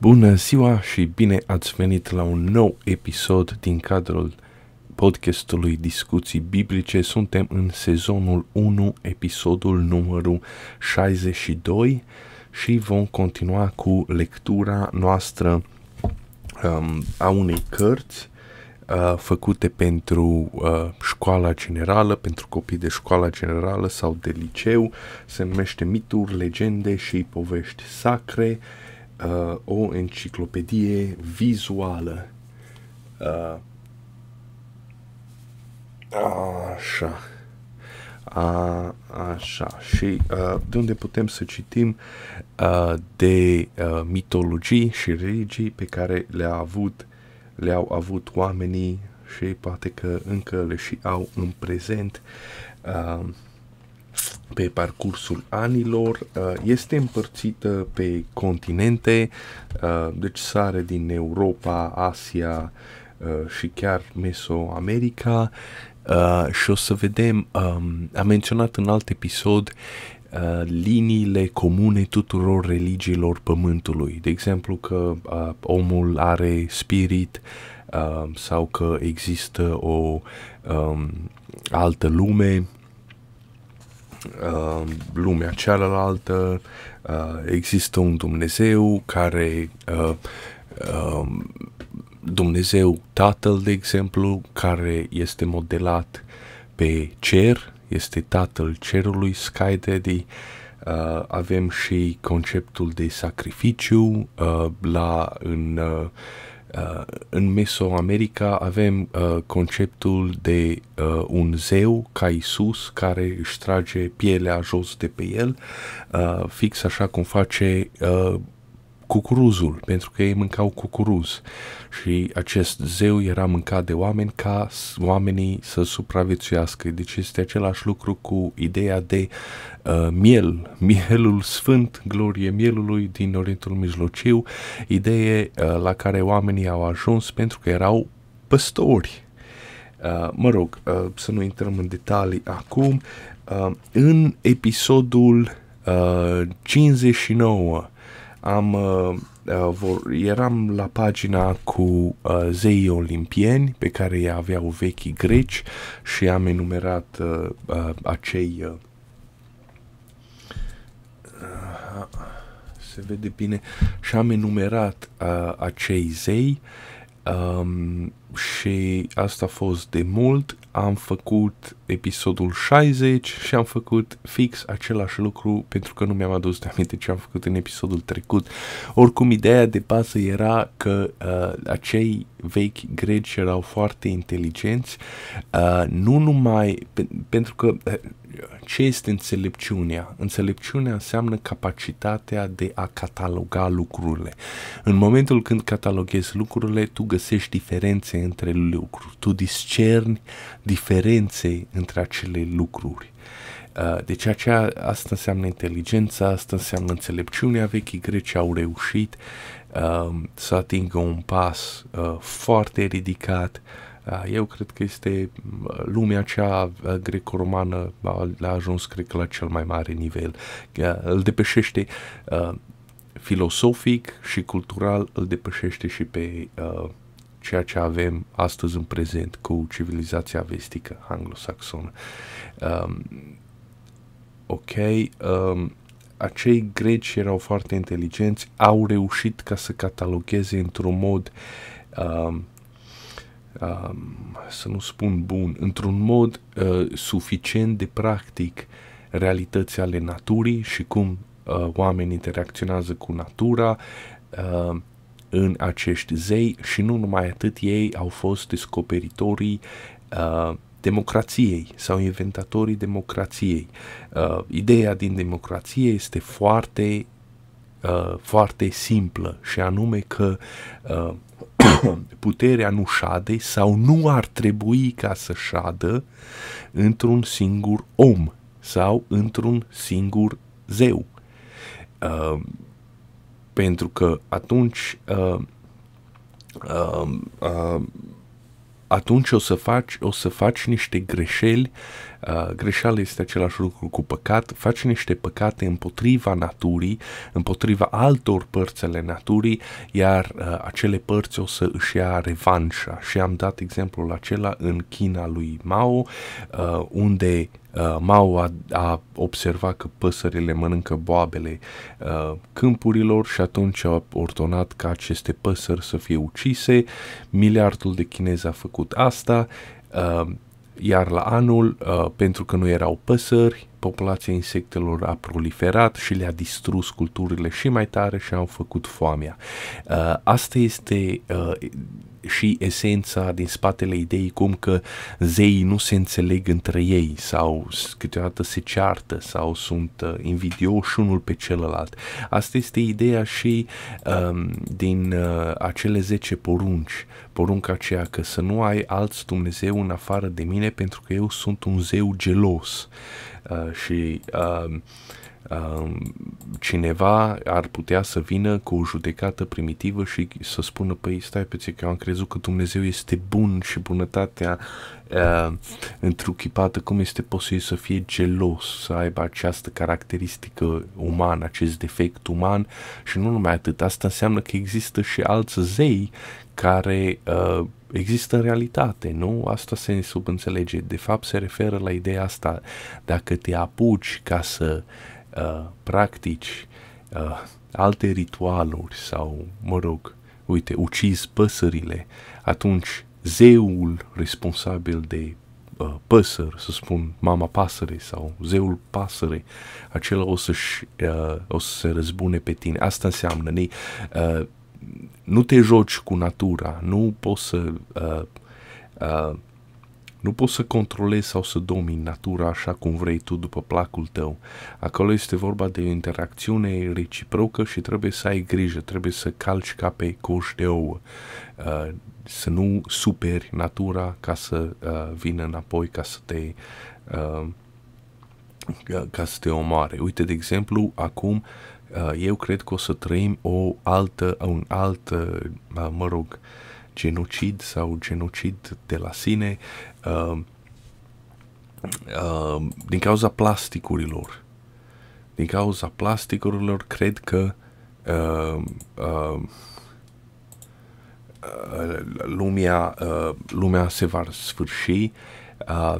Bună ziua și bine ați venit la un nou episod din cadrul podcastului Discuții Biblice. Suntem în sezonul 1, episodul numărul 62 și vom continua cu lectura noastră um, a unei cărți uh, făcute pentru uh, școala generală, pentru copii de școala generală sau de liceu. Se numește Mituri, Legende și Povești Sacre, uh, o enciclopedie vizuală. Uh, așa. A, așa. Și uh, de unde putem să citim uh, de uh, mitologii și religii pe care le-a avut, le-au avut oamenii și poate că încă le și au în prezent uh, pe parcursul anilor. Uh, este împărțită pe continente, uh, deci sare din Europa, Asia uh, și chiar Mesoamerica Uh, și o să vedem, um, am menționat în alt episod uh, liniile comune tuturor religiilor pământului. De exemplu că uh, omul are spirit uh, sau că există o um, altă lume, uh, lumea cealaltă, uh, există un Dumnezeu care uh, uh, Dumnezeu Tatăl, de exemplu, care este modelat pe cer, este Tatăl Cerului, Sky Daddy, uh, avem și conceptul de sacrificiu uh, la, în, uh, uh, în Mesoamerica avem uh, conceptul de uh, un zeu ca Isus care își trage pielea jos de pe el, uh, fix așa cum face uh, cucuruzul, pentru că ei mâncau cucuruz și acest zeu era mâncat de oameni ca oamenii să supraviețuiască. Deci este același lucru cu ideea de uh, miel, mielul sfânt, glorie mielului din Orientul Mijlociu, idee uh, la care oamenii au ajuns pentru că erau păstori. Uh, mă rog, uh, să nu intrăm în detalii acum. Uh, în episodul uh, 59 am, uh, uh, vor, eram la pagina cu uh, zeii olimpieni pe care i aveau vechi greci și am enumerat uh, uh, acei uh, se vede bine și am enumerat uh, acei zei um, și asta a fost de mult am făcut episodul 60 și am făcut fix același lucru pentru că nu mi-am adus de aminte ce am făcut în episodul trecut. Oricum, ideea de bază era că uh, acei vechi greci erau foarte inteligenți, uh, nu numai pe, pentru că uh, ce este înțelepciunea? Înțelepciunea înseamnă capacitatea de a cataloga lucrurile. În momentul când cataloghezi lucrurile, tu găsești diferențe între lucruri, tu discerni diferențe între acele lucruri. Uh, deci aceea, asta înseamnă inteligența, asta înseamnă înțelepciunea. Vechii greci au reușit uh, să atingă un pas uh, foarte ridicat. Uh, eu cred că este uh, lumea cea uh, greco-romană a ajuns, cred că, la cel mai mare nivel. Uh, îl depășește uh, filosofic și cultural, îl depășește și pe uh, ceea ce avem astăzi în prezent cu civilizația vestică anglosaxonă. Um, ok, um, acei greci erau foarte inteligenți, au reușit ca să catalogheze într-un mod um, um, să nu spun bun, într-un mod uh, suficient de practic realității ale naturii și cum uh, oamenii interacționează cu natura, uh, în acești zei și nu numai atât, ei au fost descoperitorii uh, democrației sau inventatorii democrației. Uh, ideea din democrație este foarte, uh, foarte simplă și anume că uh, puterea nu șade sau nu ar trebui ca să șadă într-un singur om sau într-un singur zeu. Uh, pentru că atunci uh, uh, uh, atunci o să faci, o să faci niște greșeli, uh, greșeala este același lucru cu păcat, faci niște păcate împotriva naturii, împotriva altor părți ale naturii, iar uh, acele părți o să își ia revanșa. Și am dat exemplul acela în China lui Mao, uh, unde Uh, Mao a, a observat că păsările mănâncă boabele uh, câmpurilor și atunci a ordonat ca aceste păsări să fie ucise. Miliardul de chinezi a făcut asta, uh, iar la anul, uh, pentru că nu erau păsări, populația insectelor a proliferat și le-a distrus culturile și mai tare și au făcut foamea. Uh, asta este uh, și esența din spatele ideii cum că zeii nu se înțeleg între ei sau câteodată se ceartă sau sunt uh, invidioși unul pe celălalt. Asta este ideea și um, din uh, acele 10 porunci, porunca aceea că să nu ai alți Dumnezeu în afară de mine pentru că eu sunt un zeu gelos uh, și uh, cineva ar putea să vină cu o judecată primitivă și să spună, păi stai pe că eu am crezut că Dumnezeu este bun și bunătatea uh, întruchipată, cum este posibil să fie gelos, să aibă această caracteristică umană, acest defect uman? Și nu numai atât, asta înseamnă că există și alți zei care uh, există în realitate, nu? Asta se subînțelege. De fapt, se referă la ideea asta. Dacă te apuci ca să uh, uh, practici uh, alte ritualuri sau, mă rog, uite, ucizi păsările, atunci zeul responsabil de uh, păsări, să spun mama pasăre sau zeul pasăre, acela o, să-și, uh, o să se răzbune pe tine. Asta înseamnă, ne, uh, nu te joci cu natura, nu poți să uh, uh, nu poți să controlezi sau să domini natura așa cum vrei tu după placul tău. Acolo este vorba de o interacțiune reciprocă și trebuie să ai grijă, trebuie să calci ca pe coș de ouă, uh, să nu superi natura ca să uh, vină înapoi, ca să te uh, ca să te omoare. Uite, de exemplu, acum uh, eu cred că o să trăim o altă, un alt, uh, mă rog, genocid sau genocid de la sine uh, uh, din cauza plasticurilor. Din cauza plasticurilor cred că uh, uh, lumea, uh, lumea se va sfârși uh,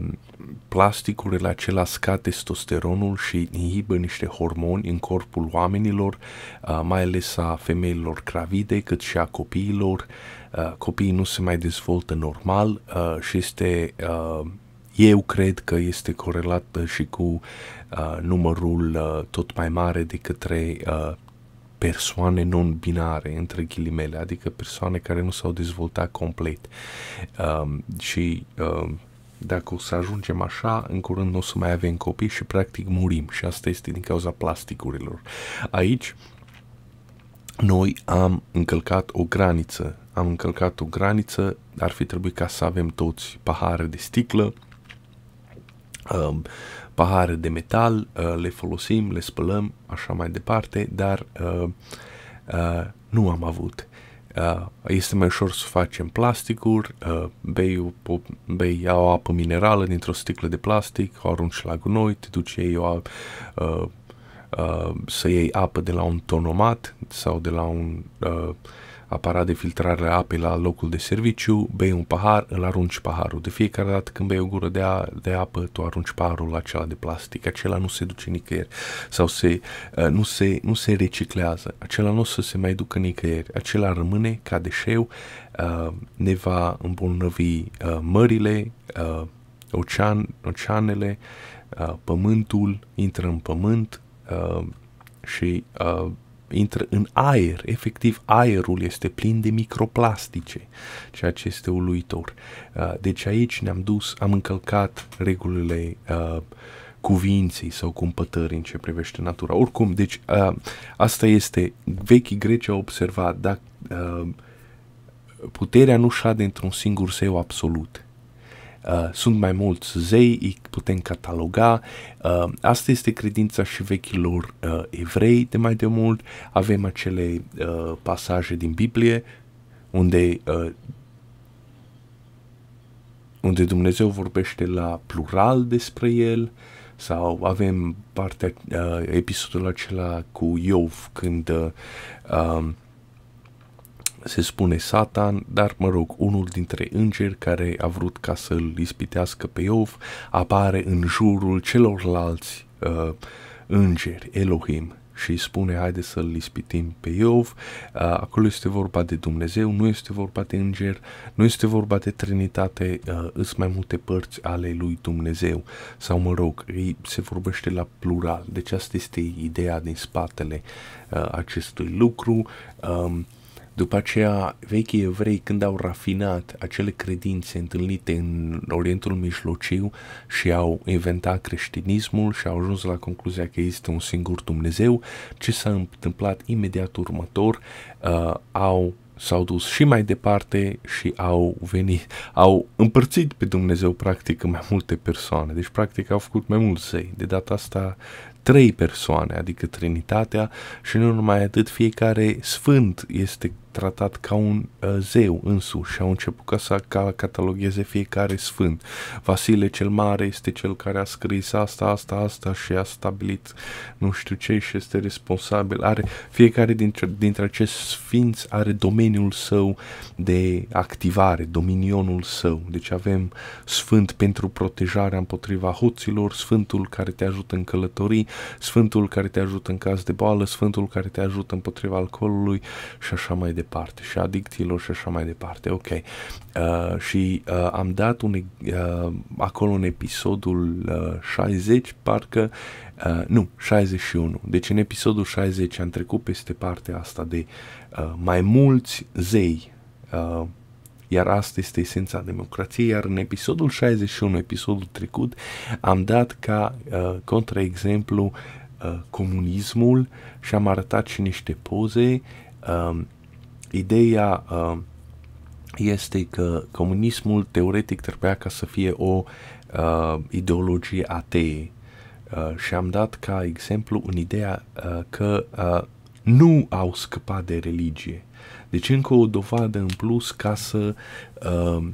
plasticurile acelea scad testosteronul și inhibă niște hormoni în corpul oamenilor, uh, mai ales a femeilor gravide, cât și a copiilor. Uh, copiii nu se mai dezvoltă normal uh, și este, uh, eu cred că este corelat și cu uh, numărul uh, tot mai mare de către uh, persoane non-binare, între ghilimele, adică persoane care nu s-au dezvoltat complet. Uh, și uh, dacă o să ajungem așa, în curând nu o să mai avem copii și practic murim și asta este din cauza plasticurilor. Aici noi am încălcat o graniță, am încălcat o graniță, ar fi trebuit ca să avem toți pahare de sticlă, um, pahare de metal, uh, le folosim, le spălăm, așa mai departe, dar uh, uh, nu am avut. Uh, este mai ușor să facem plasticuri, uh, bei, o, bei o apă minerală dintr-o sticlă de plastic, o arunci la gunoi, te duci ei o, uh, uh, să iei apă de la un tonomat sau de la un uh, aparat de filtrare a apei la locul de serviciu, bei un pahar, îl arunci paharul. De fiecare dată când bei o gură de, a, de apă, tu arunci paharul acela de plastic. Acela nu se duce nicăieri sau se, uh, nu, se, nu se reciclează. Acela nu o să se mai ducă nicăieri. Acela rămâne ca deșeu, uh, ne va îmbolnăvi uh, mările, uh, ocean, oceanele, uh, pământul intră în pământ uh, și uh, intră în aer, efectiv aerul este plin de microplastice, ceea ce este uluitor. Uh, deci aici ne-am dus, am încălcat regulile uh, cuvinței sau cumpătării în ce privește natura. Oricum, deci uh, asta este, vechii greci au observat, dacă uh, puterea nu șade într-un singur zeu absolut. Uh, sunt mai mulți zei, îi putem cataloga. Uh, asta este credința și vechilor uh, evrei de mai de mult. Avem acele uh, pasaje din Biblie unde uh, unde Dumnezeu vorbește la plural despre el, sau avem partea, uh, episodul acela cu Iov, când uh, um, se spune Satan, dar mă rog, unul dintre îngeri care a vrut ca să-l ispitească pe Iov apare în jurul celorlalți uh, îngeri, Elohim, și spune haide să-l ispitim pe Iov, uh, acolo este vorba de Dumnezeu, nu este vorba de înger, nu este vorba de Trinitate, uh, îs mai multe părți ale lui Dumnezeu, sau mă rog, se vorbește la plural, deci asta este ideea din spatele uh, acestui lucru. Um, după aceea, vechii evrei, când au rafinat acele credințe întâlnite în Orientul Mijlociu și au inventat creștinismul și au ajuns la concluzia că există un singur Dumnezeu, ce s-a întâmplat imediat următor, uh, au s-au dus și mai departe și au venit, au împărțit pe Dumnezeu practic în mai multe persoane. Deci practic au făcut mai mulți zei. De data asta trei persoane, adică Trinitatea și nu numai atât, fiecare sfânt este tratat ca un uh, zeu însuși și au început ca să ca catalogheze fiecare sfânt. Vasile cel Mare este cel care a scris asta, asta, asta și a stabilit nu știu ce și este responsabil. Are, fiecare dintre, dintre acești sfinți are domeniul său de activare, dominionul său. Deci avem sfânt pentru protejarea împotriva hoților, sfântul care te ajută în călătorii, sfântul care te ajută în caz de boală, sfântul care te ajută împotriva alcoolului și așa mai departe, și adicțiilor și așa mai departe. Ok. Uh, și uh, am dat un, uh, acolo în episodul uh, 60, parcă, uh, nu, 61. Deci în episodul 60 am trecut peste partea asta de uh, mai mulți zei, uh, iar asta este esența democrației, iar în episodul 61, episodul trecut, am dat ca uh, contraexemplu uh, comunismul și am arătat și niște poze uh, Ideea uh, este că comunismul teoretic trebuia ca să fie o uh, ideologie atee uh, și am dat ca exemplu în ideea uh, că uh, nu au scăpat de religie. Deci încă o dovadă în plus ca să uh,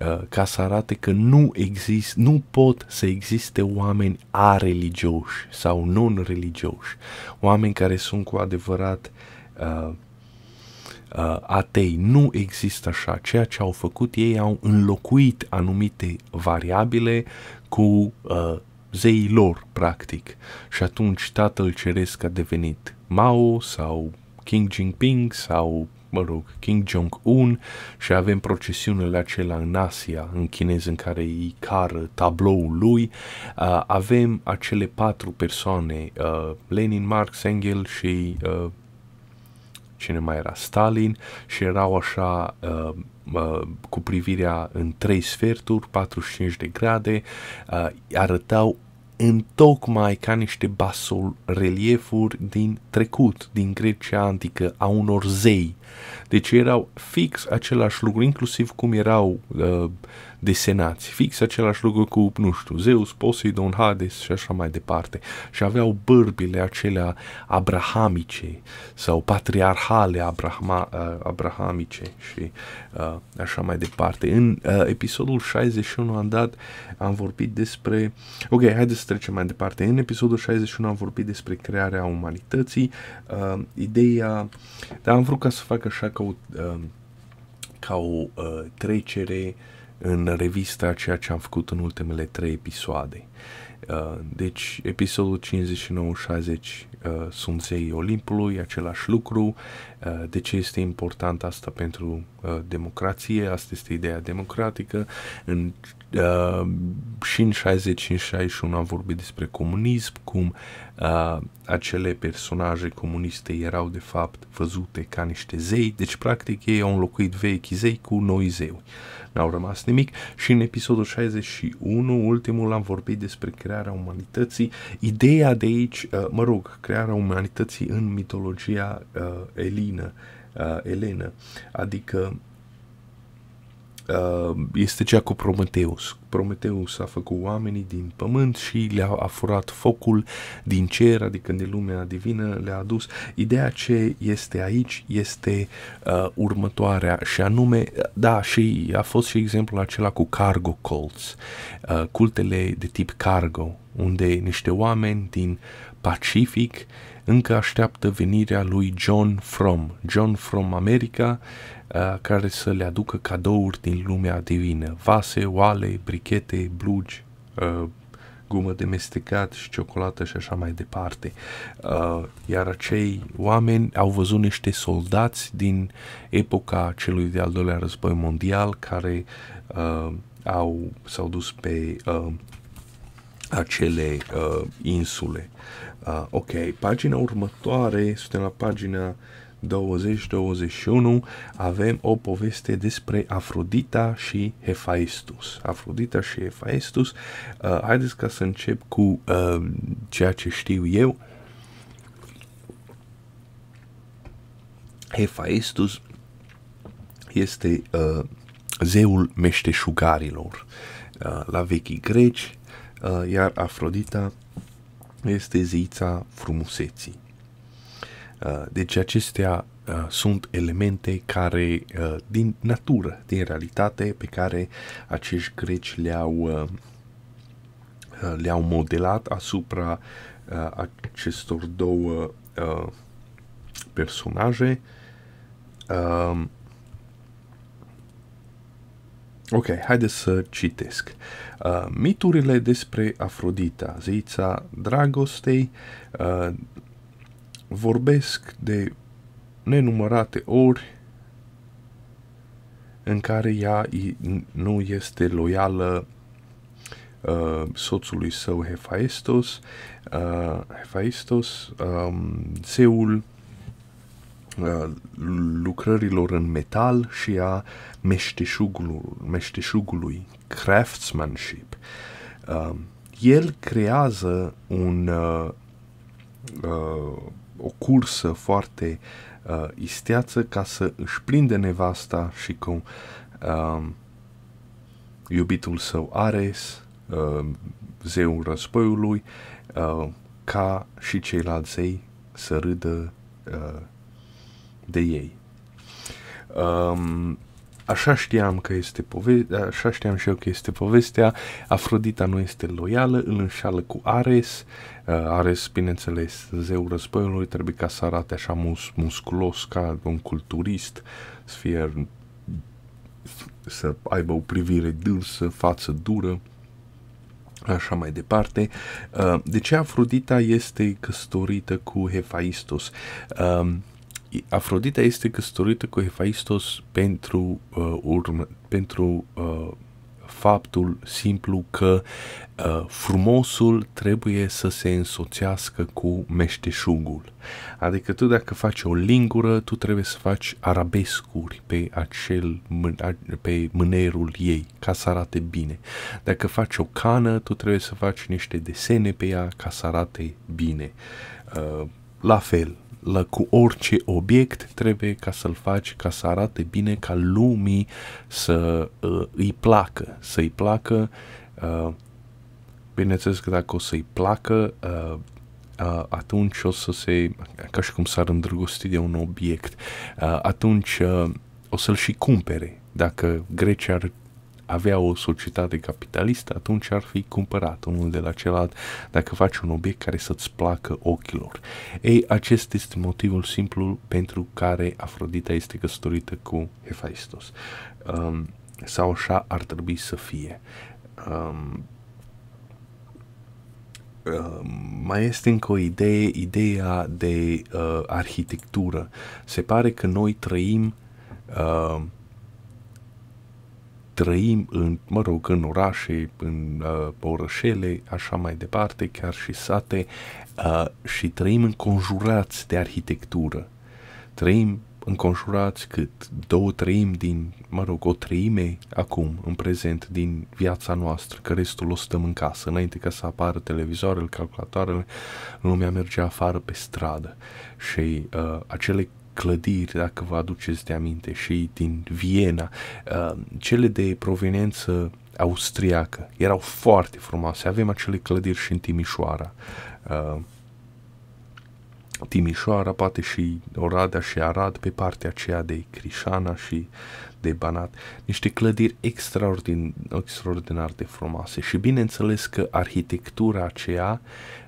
uh, ca să arate că nu exist, nu pot să existe oameni a-religioși sau non-religioși, oameni care sunt cu adevărat uh, uh, atei. Nu există așa. Ceea ce au făcut ei au înlocuit anumite variabile cu uh, zeii lor, practic. Și atunci tatăl ceresc a devenit Mao sau King Jinping sau mă rog, King Jong-un și avem procesiunile acelea în Asia, în chinez, în care îi cară tabloul lui. Uh, avem acele patru persoane, uh, Lenin, Marx, Engels și uh, cine mai era, Stalin, și erau așa uh, uh, cu privirea în trei sferturi, 45 de grade, uh, arătau în tocmai ca niște basol reliefuri din trecut, din Grecia antică, a unor zei. Deci erau fix același lucru, inclusiv cum erau uh, desenați. Fix același lucru cu, nu știu, Zeus, Poseidon, Hades și așa mai departe. Și aveau bărbile acelea abrahamice sau patriarhale abrahama, uh, abrahamice și uh, așa mai departe. În uh, episodul 61 am dat, am vorbit despre... Ok, haideți să trecem mai departe. În episodul 61 am vorbit despre crearea umanității. Uh, ideea... Dar am vrut ca să fac așa ca o, uh, ca o uh, trecere uh, în revista ceea ce am făcut în ultimele trei episoade. Uh, deci, episodul 59-60 uh, sunt zei Olimpului, același lucru. Uh, de ce este important asta pentru uh, democrație? Asta este ideea democratică. În, uh, și în 60 și în 61 am vorbit despre comunism, cum uh, acele personaje comuniste erau de fapt văzute ca niște zei, deci practic ei au înlocuit vechi zei cu noi zei n-au rămas nimic. Și în episodul 61, ultimul, am vorbit despre crearea umanității. Ideea de aici, uh, mă rog, crearea umanității în mitologia uh, elină, uh, elenă, adică uh, este cea cu Prometeus. Prometeus a făcut oamenii din pământ și le-a a furat focul din cer, adică din lumea divină, le-a adus. Ideea ce este aici este uh, următoarea și anume, da, și a fost și exemplul acela cu cargo cults, uh, cultele de tip cargo, unde niște oameni din Pacific încă așteaptă venirea lui John From, John From America, uh, care să le aducă cadouri din lumea divină, vase, oale, brichete, blugi, uh, gumă de mestecat și ciocolată și așa mai departe. Uh, iar acei oameni au văzut niște soldați din epoca celui de-al doilea război mondial care uh, au, s-au dus pe uh, acele uh, insule. Uh, ok, pagina următoare, suntem la pagina 20-21, avem o poveste despre Afrodita și Hephaestus. Afrodita și Hephaestus. Uh, haideți ca să încep cu uh, ceea ce știu eu. Hephaestus este uh, zeul meșteșugarilor uh, la vechii greci, uh, iar Afrodita este zeița frumuseții. Uh, deci acestea uh, sunt elemente care, uh, din natură, din realitate, pe care acești greci le-au, le-au modelat asupra acestor două personaje. Um, ok, haideți să citesc. Uh, miturile despre Afrodita, zeița dragostei, uh, vorbesc de nenumărate ori în care ea nu este loială uh, soțului său Hephaestos, uh, Hephaestos, um, zeul uh, lucrărilor în metal și a meșteșugului, meșteșugului craftsmanship. Uh, el creează un uh, uh, o cursă foarte uh, isteață ca să își prinde nevasta și cu uh, iubitul său Ares, uh, zeul războiului, uh, ca și ceilalți zei să râdă uh, de ei. Um, Așa știam că este povestea, așa știam și eu că este povestea. Afrodita nu este loială, îl înșală cu Ares. Uh, Ares, bineînțeles, zeul războiului, trebuie ca să arate așa mus- musculos ca un culturist, să fie să aibă o privire dulsă, față dură, așa mai departe. Uh, de ce Afrodita este căsătorită cu Hephaistos? Uh, Afrodita este căsătorită cu Hephaistos pentru, uh, urmă, pentru uh, faptul simplu că uh, frumosul trebuie să se însoțească cu meșteșugul. Adică tu dacă faci o lingură, tu trebuie să faci arabescuri pe acel pe mânerul ei ca să arate bine. Dacă faci o cană, tu trebuie să faci niște desene pe ea ca să arate bine. Uh, la fel, la, cu orice obiect trebuie ca să-l faci ca să arate bine, ca lumii să uh, îi placă, să-i placă. Uh, bineînțeles că dacă o să-i placă, uh, uh, atunci o să se, ca și cum s-ar îndrăgosti de un obiect, uh, atunci uh, o să-l și cumpere. Dacă Grecia ar avea o societate capitalistă, atunci ar fi cumpărat unul de la celălalt dacă faci un obiect care să-ți placă ochilor. Ei, acest este motivul simplu pentru care Afrodita este căsătorită cu Hephaistos. Um, sau așa ar trebui să fie. Um, Uh, mai este încă o idee, ideea de uh, arhitectură. Se pare că noi trăim uh, trăim în, mă rog, în orașe, în uh, orășele, așa mai departe, chiar și sate, uh, și trăim înconjurați de arhitectură. Trăim înconjurați cât două treimi din, mă rog, o treime acum, în prezent, din viața noastră, că restul o stăm în casă. Înainte ca să apară televizoarele, calculatoarele, lumea mergea afară pe stradă și uh, acele clădiri, dacă vă aduceți de aminte, și din Viena, uh, cele de proveniență austriacă, erau foarte frumoase. Avem acele clădiri și în Timișoara. Uh, Timișoara, poate și Oradea și Arad pe partea aceea de Crișana și de Banat, niște clădiri extraordin, extraordinar de frumoase și bineînțeles că arhitectura aceea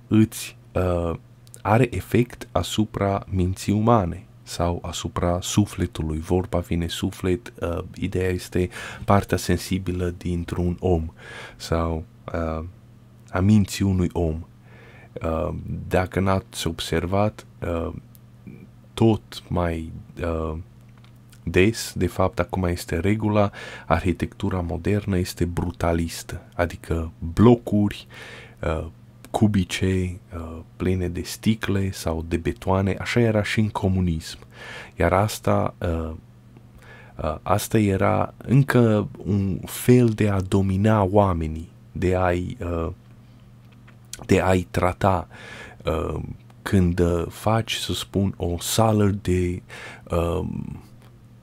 îți uh, are efect asupra minții umane sau asupra sufletului. Vorba vine suflet, uh, ideea este partea sensibilă dintr-un om sau uh, a minții unui om. Uh, dacă n-ați observat, uh, tot mai uh, des, de fapt acum este regula, arhitectura modernă este brutalistă, adică blocuri, uh, cubice uh, pline de sticle sau de betoane, așa era și în comunism. Iar asta, uh, uh, asta era încă un fel de a domina oamenii, de a-i, uh, de a-i trata. Uh, când uh, faci, să spun, o sală de uh,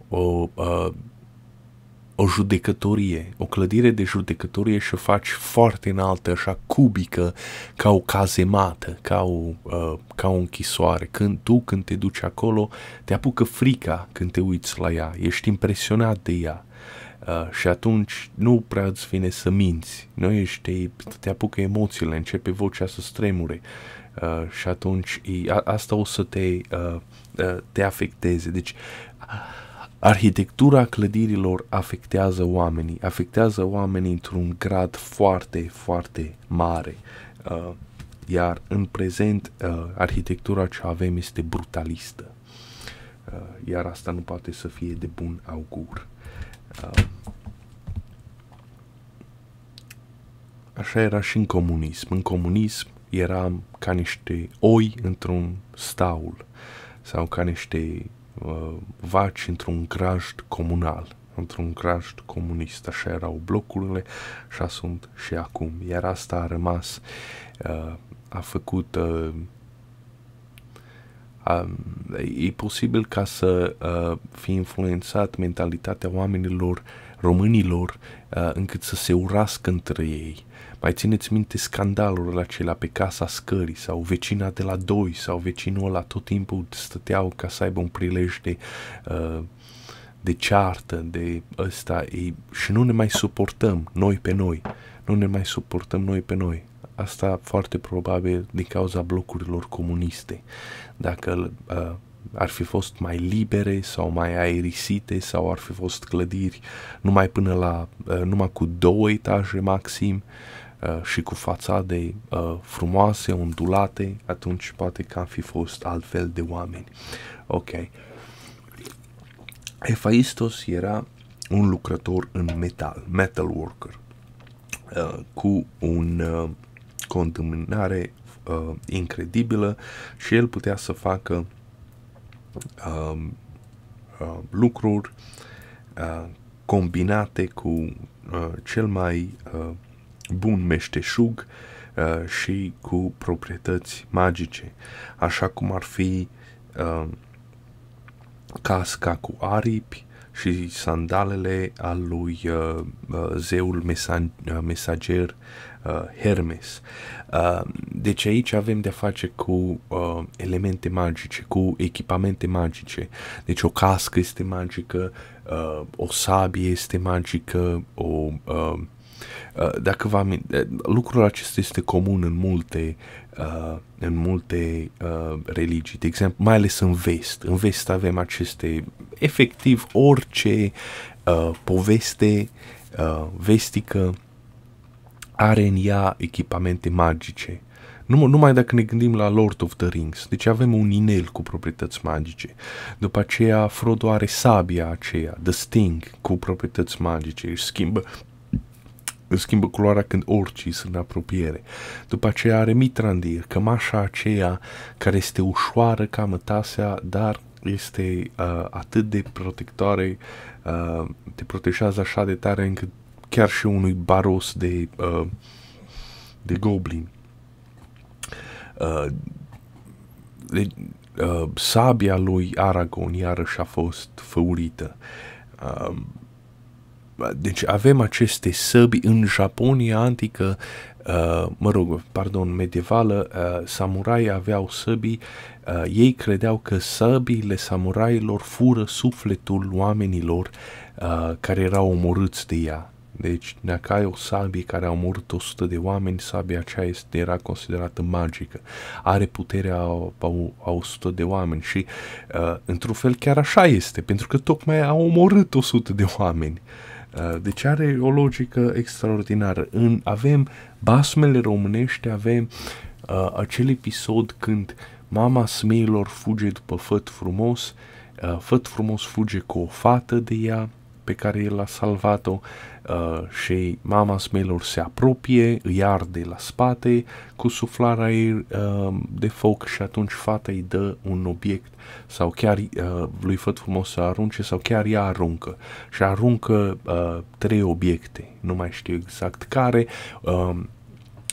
o uh, o judecătorie, o clădire de judecătorie și o faci foarte înaltă, așa cubică, ca o cazemată, ca o, uh, ca o închisoare. Când tu, când te duci acolo, te apucă frica când te uiți la ea, ești impresionat de ea. Uh, și atunci nu prea îți vine să minți, nu ești, te apucă emoțiile, începe vocea să stremure uh, și atunci e, a, asta o să te, uh, uh, te afecteze. Deci, uh, Arhitectura clădirilor afectează oamenii, afectează oamenii într-un grad foarte, foarte mare. Uh, iar în prezent, uh, arhitectura ce avem este brutalistă. Uh, iar asta nu poate să fie de bun augur. Uh, așa era și în comunism. În comunism eram ca niște oi într-un staul sau ca niște uh, vaci într-un grajd comunal, într-un grajd comunist. Așa erau blocurile și sunt și acum. Iar asta a rămas, uh, a făcut uh, Um, e posibil ca să uh, fie influențat mentalitatea oamenilor, românilor, uh, încât să se urască între ei. Mai țineți minte scandalurile acelea pe casa scării sau vecina de la doi sau vecinul ăla tot timpul stăteau ca să aibă un prilej de, uh, de ceartă, de ăsta e, și nu ne mai suportăm noi pe noi, nu ne mai suportăm noi pe noi. Asta foarte probabil din cauza blocurilor comuniste. Dacă uh, ar fi fost mai libere sau mai aerisite sau ar fi fost clădiri numai până la, uh, numai cu două etaje maxim, Uh, și cu fațade uh, frumoase, ondulate, atunci poate că am fi fost altfel de oameni. Ok. Hephaistos era un lucrător în metal, metal worker, uh, cu un uh, condamnare uh, incredibilă și el putea să facă uh, uh, lucruri uh, combinate cu uh, cel mai uh, bun meșteșug uh, și cu proprietăți magice, așa cum ar fi uh, casca cu aripi și sandalele al lui uh, uh, zeul mesan- uh, mesager uh, Hermes. Uh, deci aici avem de-a face cu uh, elemente magice, cu echipamente magice. Deci o cască este magică, uh, o sabie este magică, o uh, Uh, dacă vă aminte, uh, lucrul acesta este comun în multe, uh, în multe uh, religii, de exemplu, mai ales în vest. În vest avem aceste, efectiv, orice uh, poveste uh, vestică are în ea echipamente magice. Numai, numai dacă ne gândim la Lord of the Rings. Deci avem un inel cu proprietăți magice. După aceea Frodo are sabia aceea, The Sting, cu proprietăți magice. Își schimbă își schimbă culoarea când orcii sunt în apropiere. După aceea are Mitrandir, cămașa aceea care este ușoară ca mătasea, dar este uh, atât de protectoare, uh, te protejează așa de tare încât chiar și unui baros de, uh, de goblin. Uh, de, uh, sabia lui Aragon iarăși a fost făurită. Uh, deci avem aceste săbi în Japonia antică, uh, mă rog, pardon, medievală, uh, samurai aveau săbii, uh, ei credeau că săbiile samurailor fură sufletul oamenilor uh, care erau omorâți de ea. Deci, dacă ai o sabie care a omorât 100 de oameni, sabia aceea este, era considerată magică. Are puterea a, a, a 100 de oameni și, uh, într-un fel, chiar așa este, pentru că tocmai a omorât 100 de oameni. Uh, deci are o logică extraordinară. În, avem basmele românești, avem uh, acel episod când mama smeilor fuge după făt frumos, uh, făt frumos fuge cu o fată de ea, pe care el a salvat-o uh, și mama smelor se apropie, îi arde la spate cu suflarea ei uh, de foc și atunci fata îi dă un obiect sau chiar uh, lui făt frumos să arunce sau chiar ea aruncă. Și aruncă uh, trei obiecte, nu mai știu exact care, uh,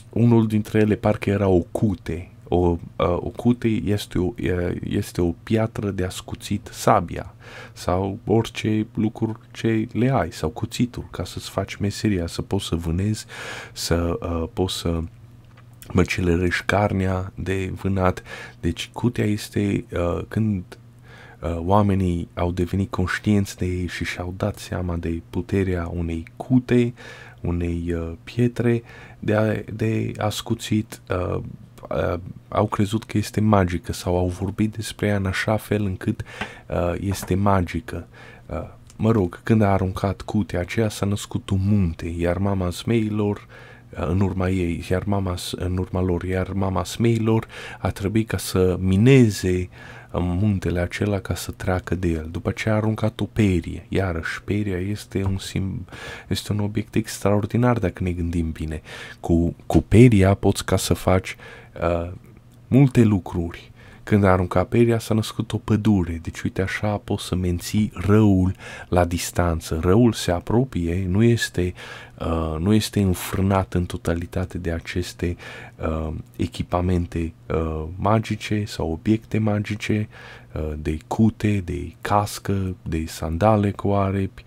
unul dintre ele parcă era o cute o, o cute este o, este o piatră de ascuțit sabia sau orice lucruri ce le ai sau cuțitul ca să-ți faci meseria, să poți să vânezi, să uh, poți să măcelărești carnea de vânat. Deci cutea este uh, când uh, oamenii au devenit conștienți de ei și și-au dat seama de puterea unei cute, unei uh, pietre de, a, de ascuțit uh, uh, au crezut că este magică sau au vorbit despre ea în așa fel încât uh, este magică. Uh, mă rog, când a aruncat cutea aceea s-a născut un munte, iar mama smeilor uh, în urma ei, iar mama, în urma lor, iar mama smeilor a trebuit ca să mineze în muntele acela ca să treacă de el. După ce a aruncat o perie, iarăși peria este un, sim, este un obiect extraordinar dacă ne gândim bine. Cu, cu peria poți ca să faci uh, multe lucruri. Când a aruncat peria s-a născut o pădure, deci uite așa poți să menții răul la distanță. Răul se apropie, nu este, uh, nu este înfrânat în totalitate de aceste uh, echipamente uh, magice sau obiecte magice, uh, de cute, de cască, de sandale cu aripi,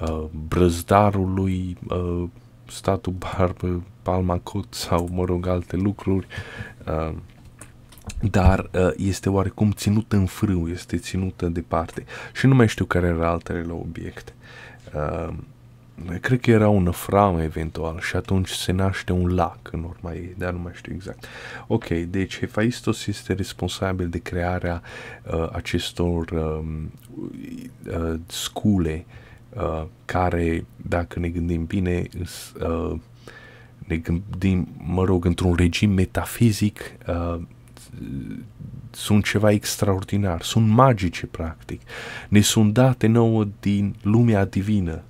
uh, brăzdarul lui uh, statul barbă, palma cot sau, mă rog, alte lucruri. Uh, dar uh, este oarecum ținut în frâu, este ținută departe. Și nu mai știu care era altele la obiect. Uh, cred că era un framă eventual și atunci se naște un lac în urma ei, dar nu mai știu exact. Ok, deci Hephaistos este responsabil de crearea uh, acestor um, uh, scule uh, care, dacă ne gândim bine, uh, ne gândim, mă rog, într-un regim metafizic, uh, sunt ceva extraordinar, sunt magice practic, ne sunt date nouă din lumea divină.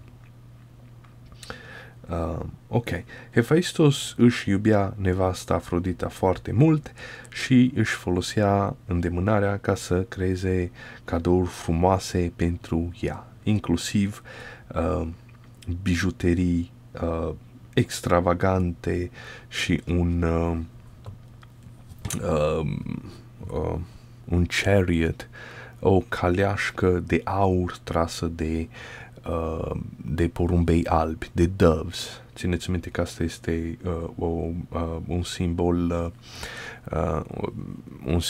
Uh, ok, Hephaistos își iubea nevasta Afrodita foarte mult și își folosea îndemânarea ca să creeze cadouri frumoase pentru ea, inclusiv uh, bijuterii uh, extravagante și un uh, uh, uh, un chariot, o caleașcă de aur trasă de, uh, de porumbei albi, de doves. Țineți minte că asta este uh, o, uh, un simbol, uh, uh, un,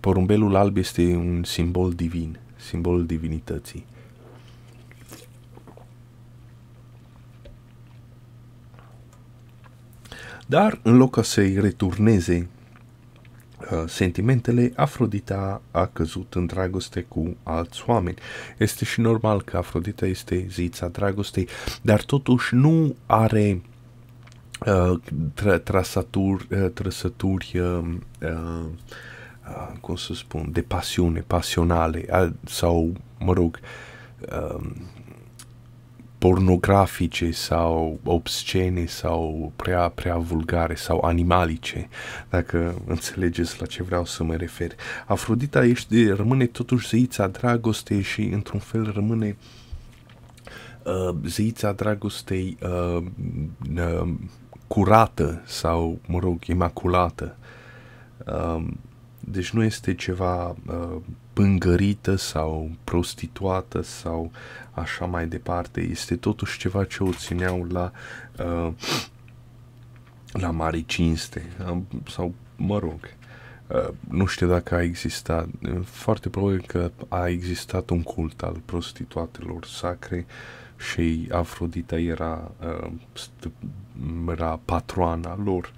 porumbelul alb este un simbol divin, simbolul divinității. Dar în loc să-i returneze Uh, sentimentele, Afrodita a căzut în dragoste cu alți oameni. Este și normal că Afrodita este zița dragostei, dar totuși nu are uh, tra- trasaturi, uh, trăsături, uh, uh, uh, cum să spun, de pasiune, pasionale, uh, sau, mă rog, uh, pornografice sau obscene sau prea, prea vulgare sau animalice, dacă înțelegeți la ce vreau să mă refer. Afrodita este, rămâne totuși zeița dragostei și într-un fel rămâne uh, zeița dragostei uh, uh, curată sau, mă rog, imaculată. Uh, deci nu este ceva uh, pângărită sau prostituată sau așa mai departe. Este totuși ceva ce o țineau la uh, la mare cinste sau mă rog uh, nu știu dacă a existat foarte probabil că a existat un cult al prostituatelor sacre și Afrodita era, uh, era patroana lor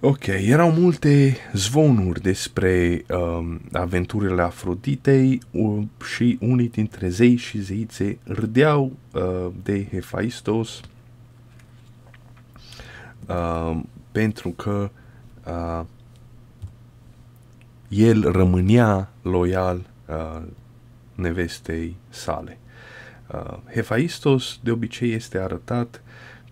Ok, erau multe zvonuri despre um, aventurile Afroditei uh, și unii dintre zei și zeițe râdeau uh, de Hephaistos uh, pentru că uh, el rămânea loial uh, nevestei sale. Uh, Hephaistos de obicei este arătat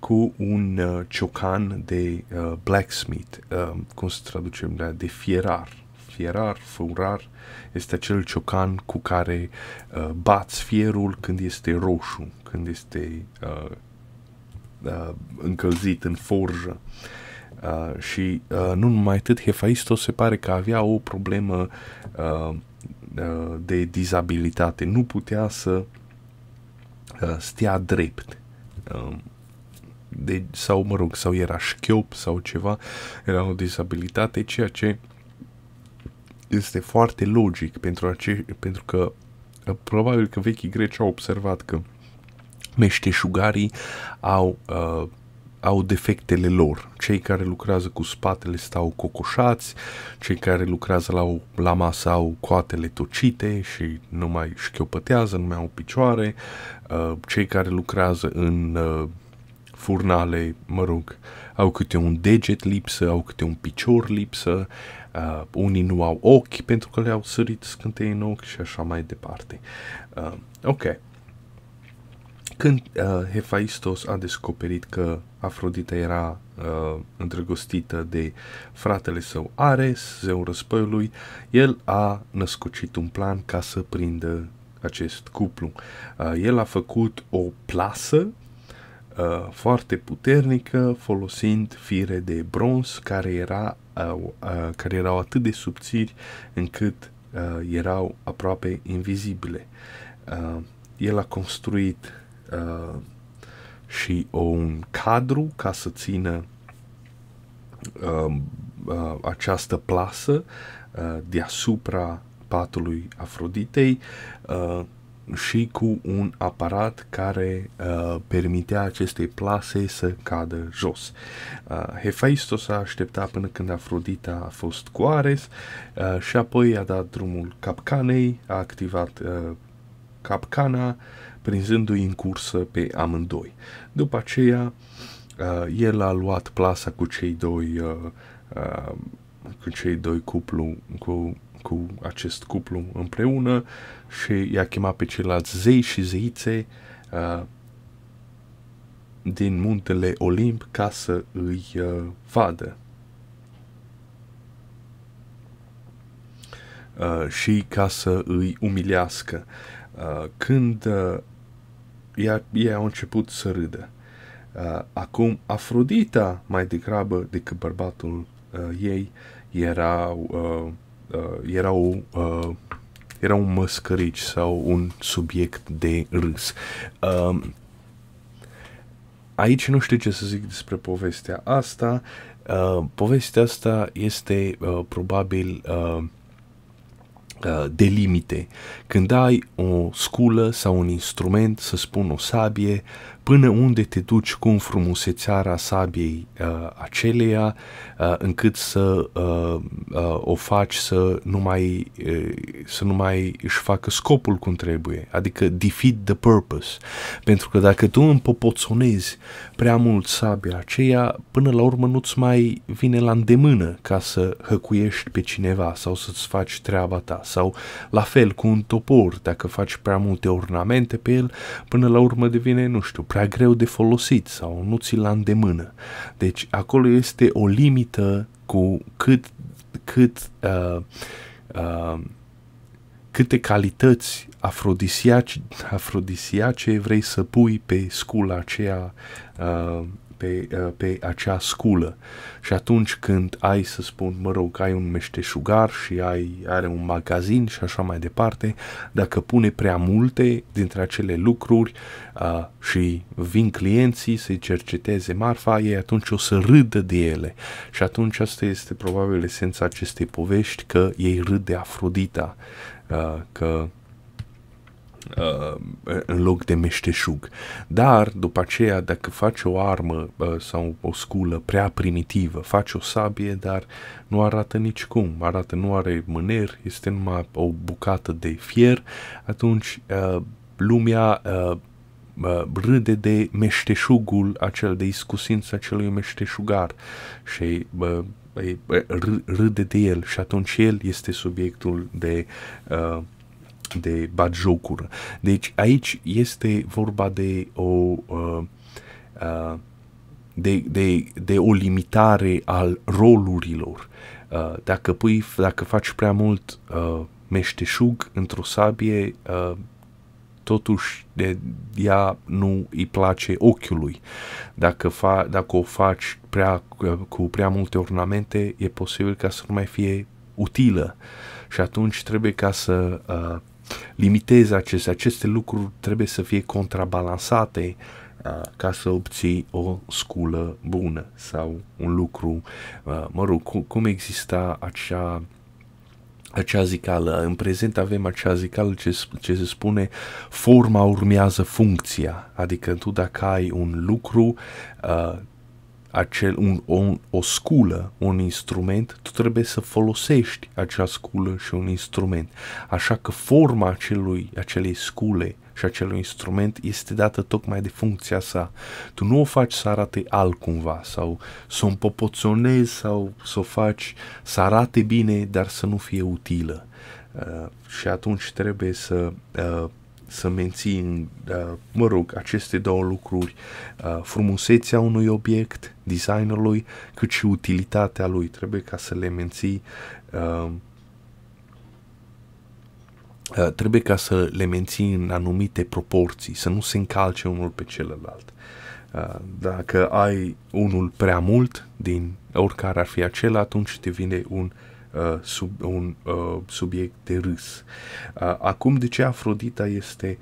cu un uh, ciocan de uh, blacksmith, uh, cum se traduce, de fierar. Fierar, făurar, este acel ciocan cu care uh, bați fierul când este roșu, când este uh, uh, încălzit în forjă. Uh, și uh, nu numai atât, Hefaisto se pare că avea o problemă uh, uh, de dizabilitate. Nu putea să uh, stea drept. Uh, de, sau mă rog, sau era șchiop sau ceva, era o dizabilitate, ceea ce este foarte logic pentru, ace- pentru că probabil că vechii greci au observat că meșteșugarii au, uh, au defectele lor. Cei care lucrează cu spatele stau cocoșați, cei care lucrează la, o, la masă au coatele tocite și nu mai șchiopătează, nu mai au picioare, uh, cei care lucrează în uh, furnale, mă rog, au câte un deget lipsă, au câte un picior lipsă, uh, unii nu au ochi pentru că le-au sărit scântei în ochi și așa mai departe. Uh, ok. Când uh, Hephaistos a descoperit că Afrodita era uh, îndrăgostită de fratele său Ares, zeul războiului, el a născocit un plan ca să prindă acest cuplu. Uh, el a făcut o plasă uh, foarte puternică folosind fire de bronz care, era, uh, uh, care erau atât de subțiri încât uh, erau aproape invizibile. Uh, el a construit uh, și un cadru ca să țină uh, uh, această plasă uh, deasupra patului Afroditei uh, și cu un aparat care uh, permitea acestei plase să cadă jos. Uh, Hephaistos a așteptat până când Afrodita a fost cu Ares uh, și apoi a dat drumul capcanei, a activat uh, capcana, prinzându-i în cursă pe amândoi. După aceea, uh, el a luat plasa cu cei doi uh, uh, cu cei doi cuplu, cu cu acest cuplu împreună și i-a chemat pe ceilalți zei și zeițe uh, din muntele Olimp ca să îi uh, vadă. Uh, și ca să îi umilească. Uh, când uh, ea, ei au început să râdă. Uh, acum, Afrodita, mai degrabă decât bărbatul uh, ei, era uh, uh, era, o, uh, era un măscărici sau un subiect de râs. Uh, aici nu știu ce să zic despre povestea asta. Uh, povestea asta este uh, probabil uh, uh, de limite. Când ai o sculă sau un instrument, să spun o sabie, până unde te duci cu înfrumusețarea sabiei uh, aceleia, uh, încât să uh, uh, o faci să nu mai uh, să nu mai își facă scopul cum trebuie, adică defeat the purpose. Pentru că dacă tu împopoțonezi prea mult sabia aceea, până la urmă nu-ți mai vine la îndemână ca să hăcuiești pe cineva sau să-ți faci treaba ta. Sau la fel cu un topor, dacă faci prea multe ornamente pe el, până la urmă devine, nu știu, prea greu de folosit sau nu ți-l la îndemână. Deci acolo este o limită cu cât, cât uh, uh, câte calități afrodisiace, afrodisiace vrei să pui pe scula aceea uh, pe, uh, pe acea sculă. Și atunci când ai, să spun, mă rog, ai un meșteșugar și ai, are un magazin și așa mai departe, dacă pune prea multe dintre acele lucruri uh, și vin clienții să-i cerceteze marfa, ei atunci o să râdă de ele. Și atunci asta este probabil esența acestei povești, că ei râd de Afrodita, uh, că uh, în loc de meșteșug. Dar, după aceea, dacă faci o armă uh, sau o sculă prea primitivă, faci o sabie, dar nu arată nici cum, arată, nu are mâner, este numai o bucată de fier, atunci uh, lumea uh, râde de meșteșugul acel, de iscusința acelui meșteșugar și uh, râde de el și atunci el este subiectul de uh, de batjocură. Deci aici este vorba de o uh, uh, de, de, de o limitare al rolurilor. Uh, dacă, pui, dacă faci prea mult uh, meșteșug într-o sabie, uh, totuși de, ea nu îi place ochiului. Dacă, fa, dacă o faci prea, cu prea multe ornamente, e posibil ca să nu mai fie utilă. Și atunci trebuie ca să uh, limitezi aceste, aceste lucruri trebuie să fie contrabalansate uh, ca să obții o sculă bună sau un lucru, uh, mă rog, cum, cum exista acea acea zicală. În prezent avem acea zicală ce, ce se spune forma urmează funcția. Adică tu dacă ai un lucru uh, acel, un, o, o sculă, un instrument, tu trebuie să folosești acea sculă și un instrument. Așa că forma acelui, acelei scule și acelui instrument este dată tocmai de funcția sa. Tu nu o faci să arate altcumva sau să o împopoțonezi sau să o faci să arate bine, dar să nu fie utilă. Uh, și atunci trebuie să uh, să mențin, uh, mă rog, aceste două lucruri, uh, frumusețea unui obiect, designul lui, cât și utilitatea lui. Trebuie ca să le menții, uh, uh, trebuie ca să le menții în anumite proporții, să nu se încalce unul pe celălalt. Uh, dacă ai unul prea mult din oricare ar fi acela, atunci devine un uh, sub, un uh, subiect de râs. Uh, acum, de ce Afrodita este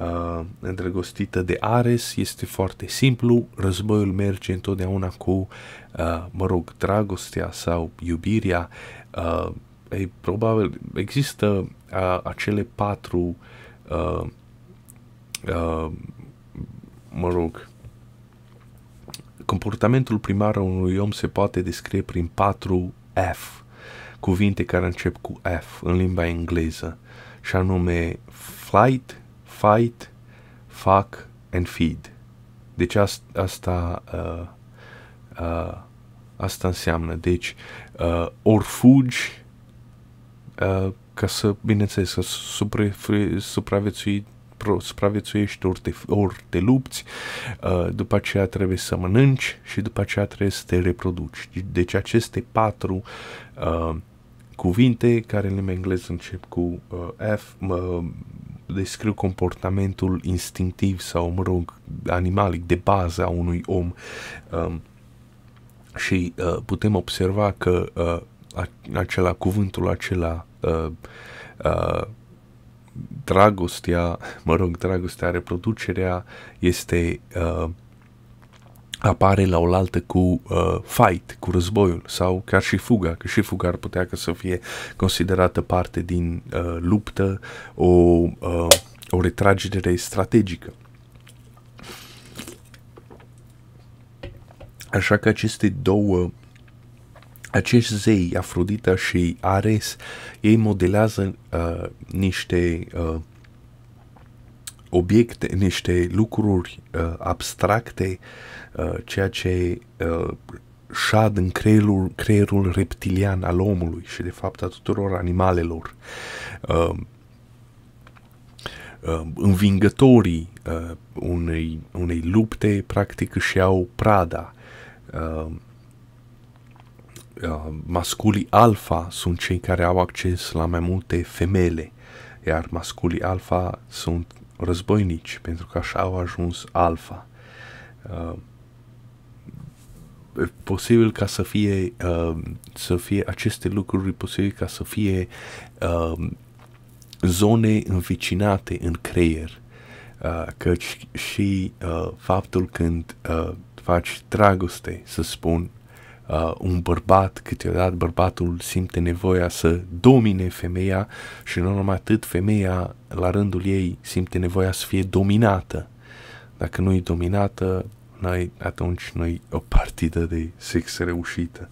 uh, îndrăgostită de Ares? Este foarte simplu, războiul merge întotdeauna cu, uh, mă rog, dragostea sau iubirea. Uh, e, probabil există uh, acele patru uh, uh, mă rog, comportamentul primar al unui om se poate descrie prin patru F cuvinte care încep cu F în limba engleză, și anume flight, fight, fuck and feed. Deci asta, asta, uh, uh, asta înseamnă. Deci uh, ori fugi uh, ca să, bineînțeles, să supraviețui supraviețuiești, ori te, ori te lupți, uh, după aceea trebuie să mănânci și după aceea trebuie să te reproduci. Deci aceste patru uh, cuvinte care în limba engleză încep cu uh, F, uh, descriu comportamentul instinctiv sau, mă rog, animalic de bază a unui om. Um, și uh, putem observa că uh, acela, cuvântul acela, uh, uh, dragostea, mă rog, dragostea, reproducerea este uh, apare la oaltă cu uh, fight, cu războiul sau chiar și fuga, că și fuga ar putea că să fie considerată parte din uh, luptă, o, uh, o retragere strategică. Așa că aceste două acești zei, Afrodita și Ares, ei modelează uh, niște uh, obiecte, niște lucruri uh, abstracte, uh, ceea ce uh, șad în creierul, creierul reptilian al omului și de fapt a tuturor animalelor. Uh, uh, învingătorii uh, unei, unei lupte practic își iau prada. Uh, uh, masculii alfa sunt cei care au acces la mai multe femele, iar masculii alfa sunt războinici, pentru că așa au ajuns alfa. Uh, posibil ca să fie, uh, să fie aceste lucruri, posibil ca să fie uh, zone învecinate în creier. Uh, căci și uh, faptul când uh, faci dragoste, să spun, uh, un bărbat, câteodată bărbatul simte nevoia să domine femeia și nu numai atât, femeia la rândul ei simte nevoia să fie dominată. Dacă nu e dominată, noi, atunci noi o partidă de sex reușită.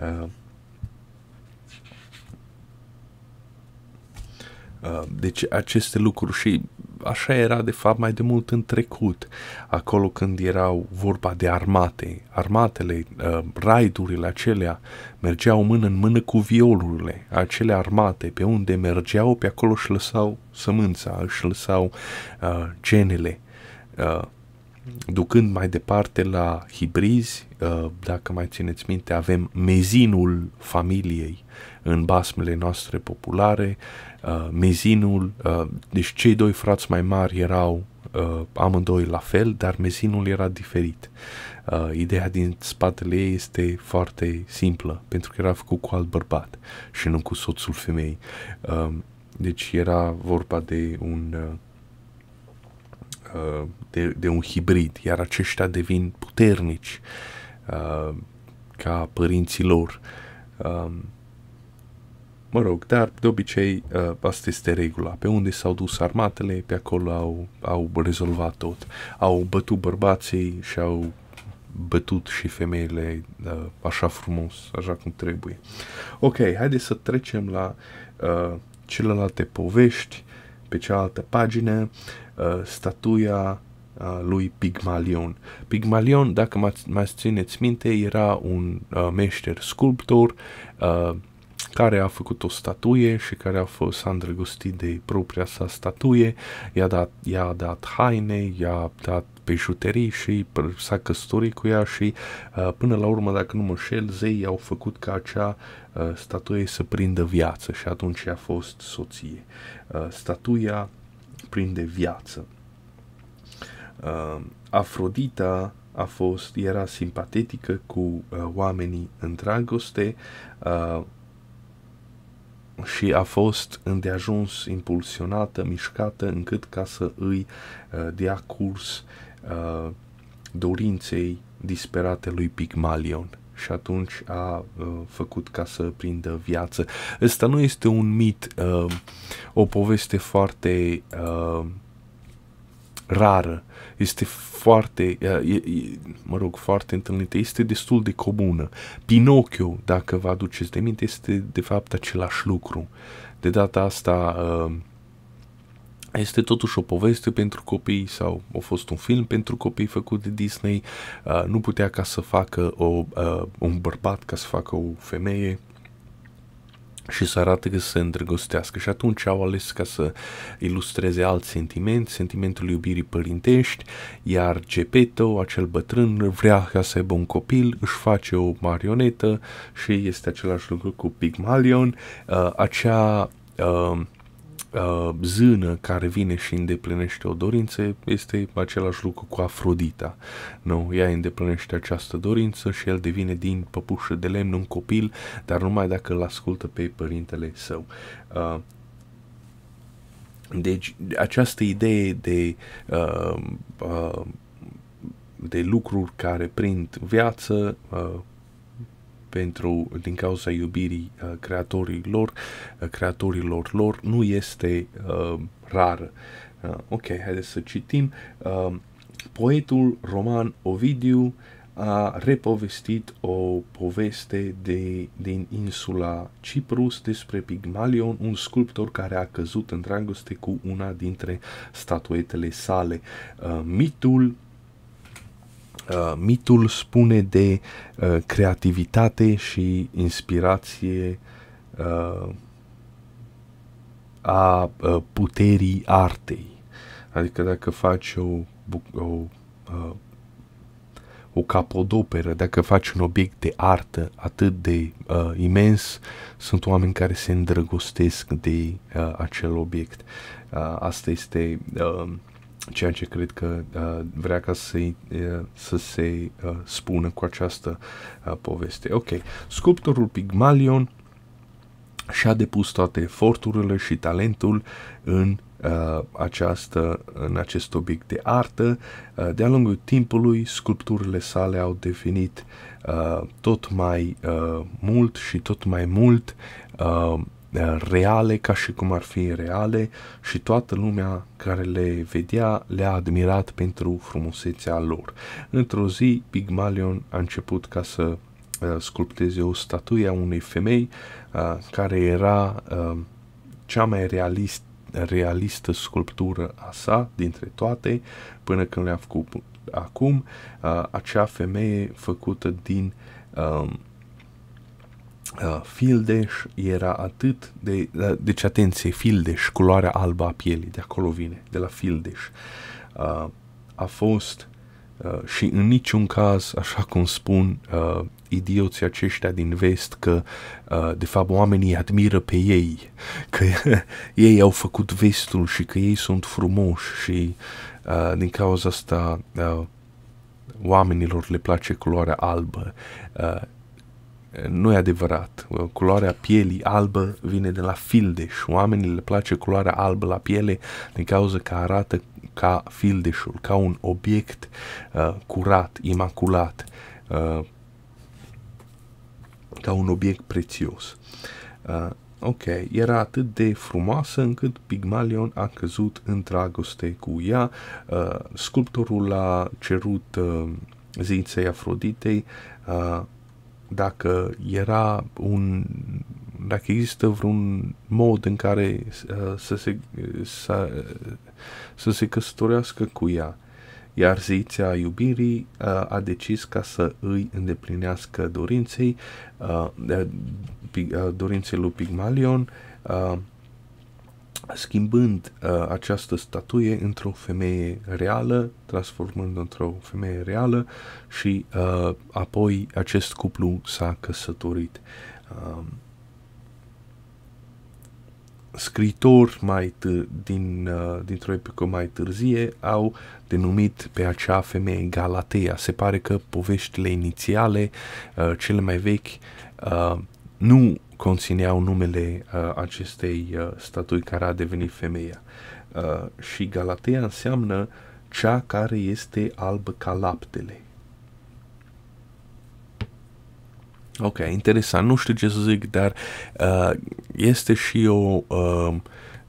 Uh, uh, deci aceste lucruri și așa era de fapt mai de mult în trecut, acolo când erau vorba de armate. Armatele, uh, raidurile acelea mergeau mână în mână cu violurile, acele armate, pe unde mergeau, pe acolo își lăsau sămânța, își lăsau uh, genele. Uh, ducând mai departe la hibrizi, uh, dacă mai țineți minte, avem mezinul familiei în basmele noastre populare, uh, mezinul, uh, deci cei doi frați mai mari erau amândoi la fel, dar mezinul era diferit. Ideea din spatele ei este foarte simplă, pentru că era făcut cu alt bărbat și nu cu soțul femei. Deci era vorba de un Uh, de, de un hibrid, iar aceștia devin puternici uh, ca părinții lor. Uh, mă rog, dar de obicei uh, asta este regula. Pe unde s-au dus armatele, pe acolo au, au rezolvat tot. Au bătut bărbații și au bătut și femeile uh, așa frumos, așa cum trebuie. Ok, haideți să trecem la uh, celelalte povești pe cealaltă pagină. Uh, statuia uh, lui Pigmalion. Pigmalion, dacă mai țineți minte, era un uh, meșter sculptor uh, care a făcut o statuie și care a fost a îndrăgostit de propria sa statuie, i-a dat, i-a dat haine, i-a dat bijuterii și s-a căsătorit cu ea și uh, până la urmă, dacă nu mă șel, zeii au făcut ca acea uh, statuie să prindă viață și atunci a fost soție. Uh, statuia prinde viață. Uh, Afrodita a fost, era simpatetică cu uh, oamenii în dragoste uh, și a fost îndeajuns impulsionată, mișcată, încât ca să îi uh, dea curs uh, dorinței disperate lui Pygmalion și atunci a uh, făcut ca să prindă viață. Ăsta nu este un mit, uh, o poveste foarte uh, rară, este foarte, uh, e, e, mă rog, foarte întâlnită, este destul de comună. Pinocchio, dacă vă aduceți de minte, este de fapt același lucru. De data asta uh, este totuși o poveste pentru copii sau a fost un film pentru copii făcut de Disney. Uh, nu putea ca să facă o, uh, un bărbat ca să facă o femeie și să arate că se îndrăgostească și atunci au ales ca să ilustreze alt sentiment, sentimentul iubirii părintești, iar Geppetto, acel bătrân, vrea ca să aibă un copil, își face o marionetă și este același lucru cu Pygmalion, uh, acea uh, uh, zână care vine și îndeplinește o dorință este același lucru cu Afrodita. Nu, ea îndeplinește această dorință și el devine din păpușă de lemn un copil, dar numai dacă îl ascultă pe părintele său. Uh, deci această idee de uh, uh, de lucruri care prind viață uh, pentru, din cauza iubirii uh, creatorilor, uh, creatorilor lor, nu este uh, rară. Uh, ok, haideți să citim. Uh, poetul roman Ovidiu a repovestit o poveste de, din insula Ciprus despre Pygmalion, un sculptor care a căzut în dragoste cu una dintre statuetele sale. Uh, mitul Uh, mitul spune de uh, creativitate și inspirație uh, a uh, puterii artei. Adică dacă faci o, o, uh, o capodoperă, dacă faci un obiect de artă atât de uh, imens, sunt oameni care se îndrăgostesc de uh, acel obiect. Uh, asta este uh, ceea ce cred că uh, vrea ca să, uh, să se uh, spună cu această uh, poveste. Ok, sculptorul Pygmalion și-a depus toate eforturile și talentul în uh, această, în acest obiect de artă. Uh, de-a lungul timpului, sculpturile sale au devenit uh, tot mai uh, mult și tot mai mult uh, reale ca și cum ar fi reale și toată lumea care le vedea le-a admirat pentru frumusețea lor. Într-o zi, Pygmalion a început ca să uh, sculpteze o statuie a unei femei uh, care era uh, cea mai realist, realistă sculptură a sa dintre toate până când le-a făcut acum. Uh, acea femeie făcută din uh, uh, fildeș era atât de... Uh, deci, atenție, fildeș, culoarea albă a pielii, de acolo vine, de la fildeș. Uh, a fost uh, și în niciun caz, așa cum spun uh, idioții aceștia din vest, că uh, de fapt oamenii admiră pe ei, că ei au făcut vestul și că ei sunt frumoși și uh, din cauza asta uh, oamenilor le place culoarea albă. Uh, nu e adevărat. Culoarea pielii albă vine de la fildeș. Oamenii le place culoarea albă la piele din cauza că arată ca fildeșul, ca un obiect uh, curat, imaculat, uh, ca un obiect prețios. Uh, ok, era atât de frumoasă încât Pygmalion a căzut în dragoste cu ea. Uh, sculptorul a cerut uh, zinței Afroditei uh, dacă era un dacă există vreun mod în care uh, să, se, să, să se căsătorească cu ea. Iar zeița iubirii uh, a decis ca să îi îndeplinească dorinței, uh, uh, dorinței lui Pygmalion, uh, schimbând uh, această statuie într-o femeie reală, transformând într-o femeie reală și uh, apoi acest cuplu s-a căsătorit. Uh, scritori mai t- din, uh, dintr-o epocă mai târzie au denumit pe acea femeie Galatea. Se pare că poveștile inițiale, uh, cele mai vechi, uh, nu conțineau numele uh, acestei uh, statui care a devenit femeia. Uh, și Galatea înseamnă cea care este albă ca laptele. Ok, interesant. Nu știu ce să zic, dar uh, este și o, uh,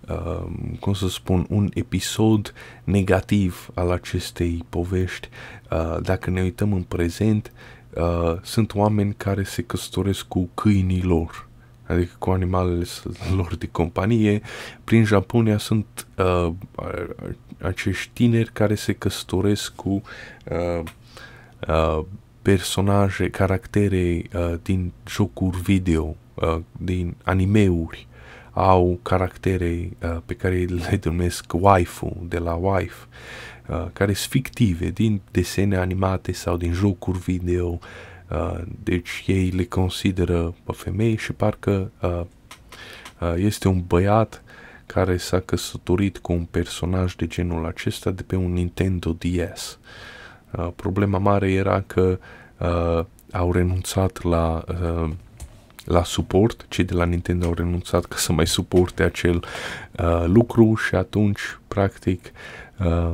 uh, cum să spun, un episod negativ al acestei povești. Uh, dacă ne uităm în prezent, uh, sunt oameni care se căsătoresc cu câinii lor adică cu animalele lor de companie. Prin Japonia sunt uh, acești tineri care se căsătoresc cu uh, uh, personaje, caractere uh, din jocuri video, uh, din animeuri, au caractere uh, pe care le numesc waifu, de la wife, uh, care sunt fictive, din desene animate sau din jocuri video, Uh, deci ei le consideră pe femei și parcă uh, uh, este un băiat care s-a căsătorit cu un personaj de genul acesta de pe un Nintendo DS. Uh, problema mare era că uh, au renunțat la uh, la suport, cei de la Nintendo au renunțat ca să mai suporte acel uh, lucru și atunci, practic, uh,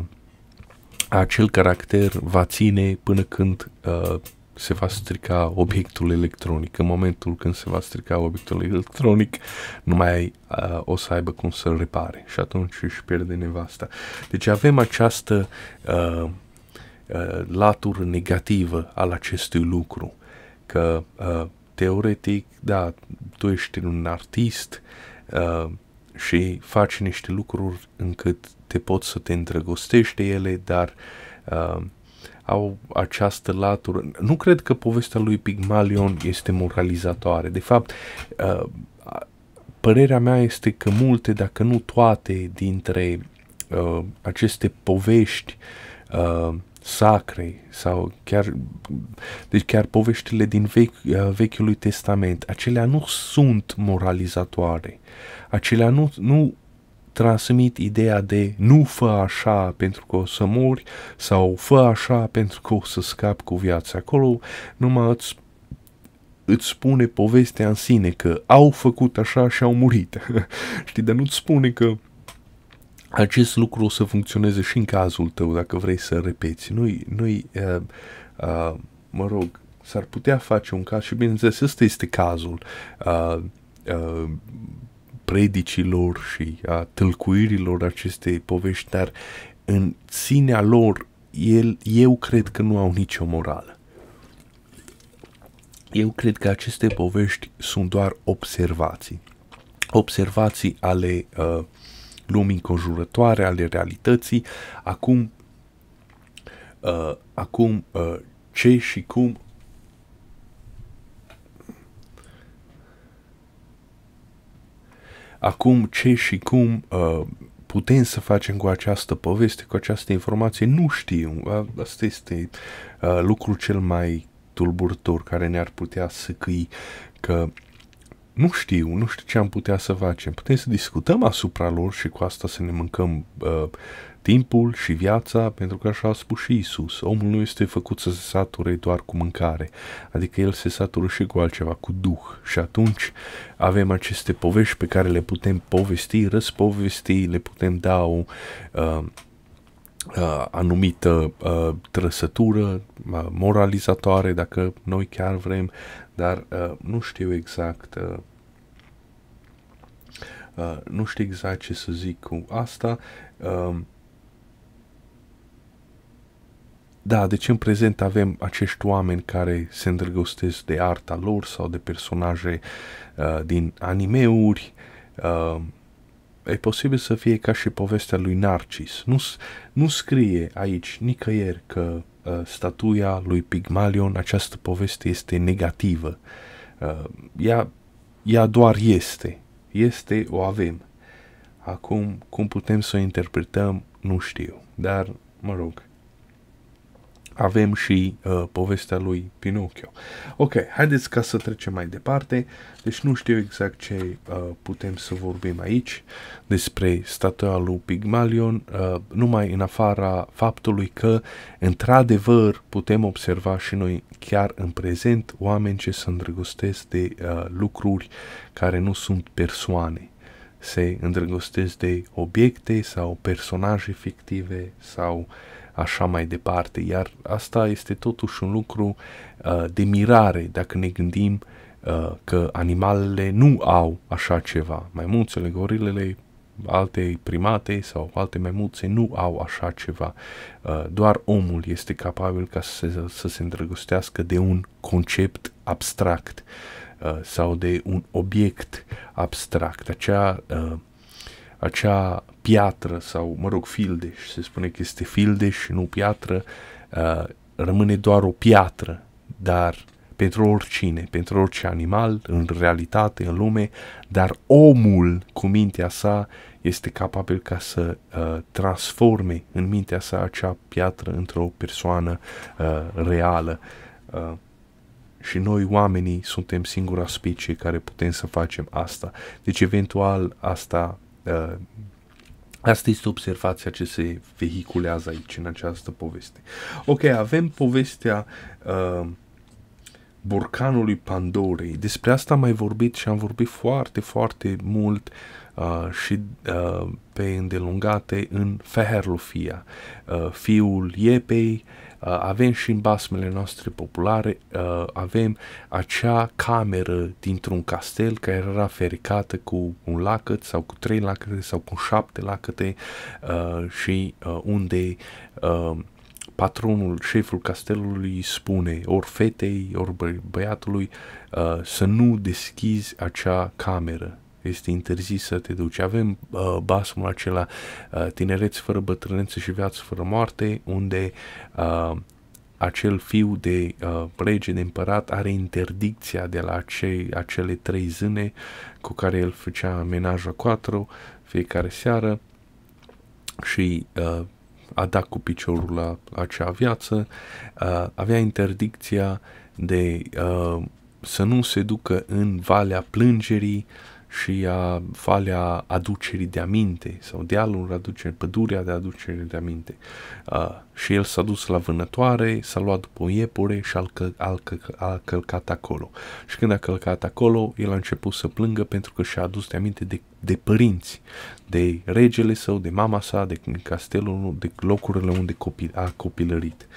acel caracter va ține până când uh, se va strica obiectul electronic. În momentul când se va strica obiectul electronic, nu mai uh, o să aibă cum să-l repare și atunci își pierde nevasta. Deci avem această uh, uh, latură negativă al acestui lucru, că uh, teoretic, da, tu ești un artist uh, și faci niște lucruri încât te poți să te îndrăgostești de ele, dar uh, au această latură. Nu cred că povestea lui Pygmalion este moralizatoare. De fapt, uh, părerea mea este că multe, dacă nu toate, dintre uh, aceste povești uh, sacre sau chiar, deci chiar poveștile din vechi, uh, Vechiului Testament, acelea nu sunt moralizatoare. Acelea nu, nu transmit ideea de nu fă așa pentru că o să mori sau fă așa pentru că o să scapi cu viața. Acolo numai îți, îți spune povestea în sine că au făcut așa și au murit. Știi, dar nu-ți spune că acest lucru o să funcționeze și în cazul tău dacă vrei să repeți. Nu-i, nu-i uh, uh, mă rog, s-ar putea face un caz și bineînțeles ăsta este cazul uh, uh, predicilor și a tâlcuirilor acestei povești, dar în sinea lor el, eu cred că nu au nicio morală. Eu cred că aceste povești sunt doar observații. Observații ale uh, lumii înconjurătoare, ale realității. Acum, uh, acum uh, ce și cum Acum ce și cum uh, putem să facem cu această poveste, cu această informație, nu știu. Asta este uh, lucrul cel mai tulburător care ne-ar putea să căi că nu știu, nu știu ce am putea să facem. Putem să discutăm asupra lor și cu asta să ne mâncăm uh, timpul și viața, pentru că așa a spus și Isus. Omul nu este făcut să se sature doar cu mâncare, adică el se satură și cu altceva, cu Duh. Și atunci avem aceste povești pe care le putem povesti, răspovesti, le putem da o uh, uh, anumită uh, trăsătură uh, moralizatoare, dacă noi chiar vrem, dar uh, nu știu exact uh, Uh, nu știu exact ce să zic cu asta. Uh, Da, deci în prezent avem acești oameni care se îndrăgostesc de arta lor sau de personaje uh, din animeuri. Uh, e posibil să fie ca și povestea lui Narcis. Nu, nu scrie aici nicăieri că uh, statuia lui Pygmalion, această poveste este negativă. Uh, ea, ea doar este. Este, o avem. Acum, cum putem să o interpretăm, nu știu. Dar, mă rog, avem și uh, povestea lui Pinocchio. Ok, haideți ca să trecem mai departe. Deci nu știu exact ce uh, putem să vorbim aici despre statua lui Pygmalion, uh, numai în afara faptului că, într-adevăr, putem observa și noi chiar în prezent oameni ce se îndrăgostesc de uh, lucruri care nu sunt persoane se îndrăgostesc de obiecte sau personaje fictive sau uh, așa mai departe. Iar asta este totuși un lucru uh, de mirare dacă ne gândim uh, că animalele nu au așa ceva. Maimuțele, gorilele, alte primate sau alte maimuțe nu au așa ceva. Uh, doar omul este capabil ca să se, să se îndrăgostească de un concept abstract uh, sau de un obiect abstract. Acea uh, acea piatră sau, mă rog, fildeș, se spune că este fildeș și nu piatră, uh, rămâne doar o piatră, dar pentru oricine, pentru orice animal, în realitate, în lume, dar omul cu mintea sa este capabil ca să uh, transforme în mintea sa acea piatră într-o persoană uh, reală. Uh, și noi, oamenii, suntem singura specie care putem să facem asta. Deci, eventual, asta Uh, asta este observația ce se vehiculează aici în această poveste. Ok, avem povestea uh, borcanului Pandorei. Despre asta am mai vorbit și am vorbit foarte, foarte mult uh, și uh, pe îndelungate în Feherlofia, uh, fiul Iepei, Uh, avem și în basmele noastre populare, uh, avem acea cameră dintr-un castel care era fericată cu un lacăt sau cu trei lacăte sau cu șapte lacăte uh, și unde patronul, șeful castelului spune ori fetei, ori bă- băiatului să nu deschizi acea cameră este interzis să te duci. Avem uh, basmul acela uh, tinereți fără bătrânețe și viață fără moarte, unde uh, acel fiu de uh, rege, de împărat, are interdicția de la acei, acele trei zâne cu care el făcea menaja quattro fiecare seară și uh, a dat cu piciorul la acea viață, uh, avea interdicția de uh, să nu se ducă în Valea Plângerii și a valea aducerii de aminte sau dealul aducerii, pădurea de aducere de aminte. Uh, și el s-a dus la vânătoare, s-a luat după o iepure și a, căl- a, căl- a călcat acolo. Și când a călcat acolo, el a început să plângă pentru că și-a adus de aminte de, de părinți, de regele său, de mama sa, de castelul, de locurile unde copil, a copilărit.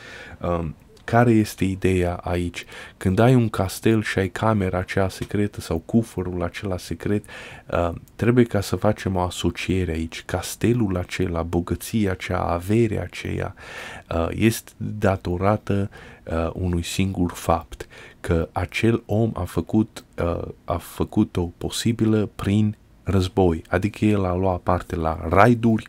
Um, care este ideea aici? Când ai un castel și ai camera aceea secretă sau cufărul acela secret, uh, trebuie ca să facem o asociere aici. Castelul acela, bogăția aceea, averea aceea, uh, este datorată uh, unui singur fapt, că acel om a făcut, uh, a făcut-o posibilă prin război, adică el a luat parte la raiduri,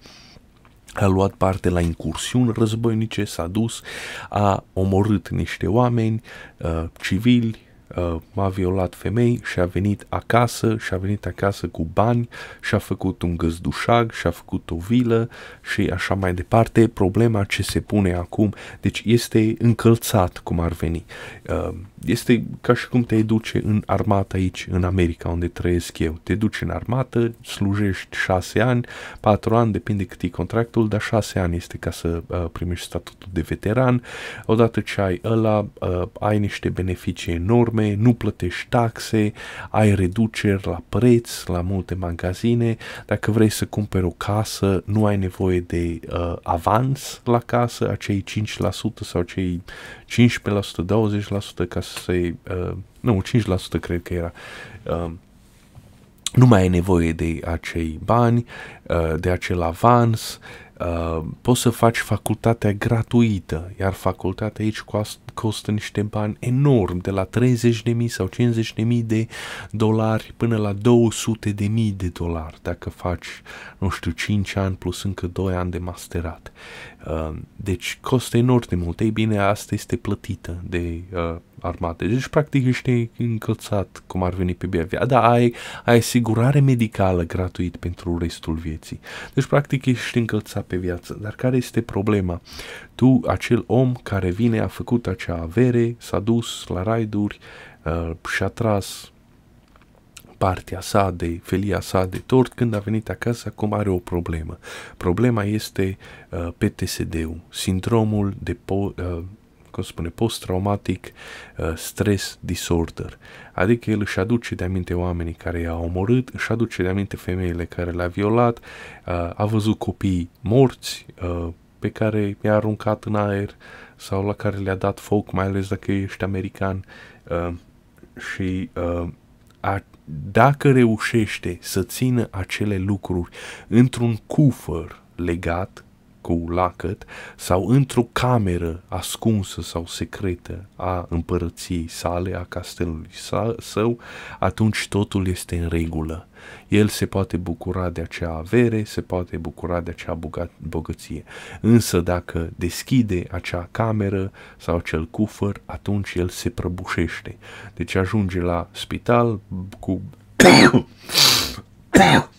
a luat parte la incursiuni războinice, s-a dus, a omorât niște oameni uh, civili, uh, a violat femei și a venit acasă și a venit acasă cu bani și a făcut un găzdușag și a făcut o vilă și așa mai departe. Problema ce se pune acum, deci este încălțat cum ar veni. Uh, este ca și cum te duce în armată aici, în America, unde trăiesc eu. Te duci în armată, slujești șase ani, patru ani, depinde cât e contractul, dar șase ani este ca să uh, primești statutul de veteran. Odată ce ai ăla, uh, ai niște beneficii enorme, nu plătești taxe, ai reduceri la preț, la multe magazine. Dacă vrei să cumperi o casă, nu ai nevoie de uh, avans la casă, acei 5% sau cei 15%, 20% ca să-i... Uh, nu, 5% cred că era. Uh, nu mai ai nevoie de acei bani, uh, de acel avans, uh, poți să faci facultatea gratuită, iar facultatea aici costă niște bani enorm, de la 30.000 sau 50.000 de dolari până la 200.000 de dolari, dacă faci, nu știu, 5 ani plus încă 2 ani de masterat. Uh, deci costă enorm de mult. Ei bine, asta este plătită de uh, armate. Deci, practic, ești încălțat cum ar veni pe viața. Da, ai, ai asigurare medicală gratuit pentru restul vieții. Deci, practic, ești încălțat pe viață. Dar care este problema? Tu, acel om care vine, a făcut acea avere, s-a dus la raiduri uh, și a tras partea sa de felia sa de tort, când a venit acasă, acum are o problemă. Problema este uh, PTSD-ul, sindromul de po- uh, cum spune, post-traumatic uh, stress disorder. Adică el își aduce de aminte oamenii care i-au omorât, își aduce de aminte femeile care le-a violat, uh, a văzut copii morți uh, pe care i-a aruncat în aer sau la care le-a dat foc, mai ales dacă ești american. Uh, și uh, a, dacă reușește să țină acele lucruri într-un cufăr legat cu lacăt sau într-o cameră ascunsă sau secretă a împărăției sale, a castelului său, atunci totul este în regulă. El se poate bucura de acea avere, se poate bucura de acea bogăție. Însă dacă deschide acea cameră sau acel cufăr, atunci el se prăbușește. Deci ajunge la spital cu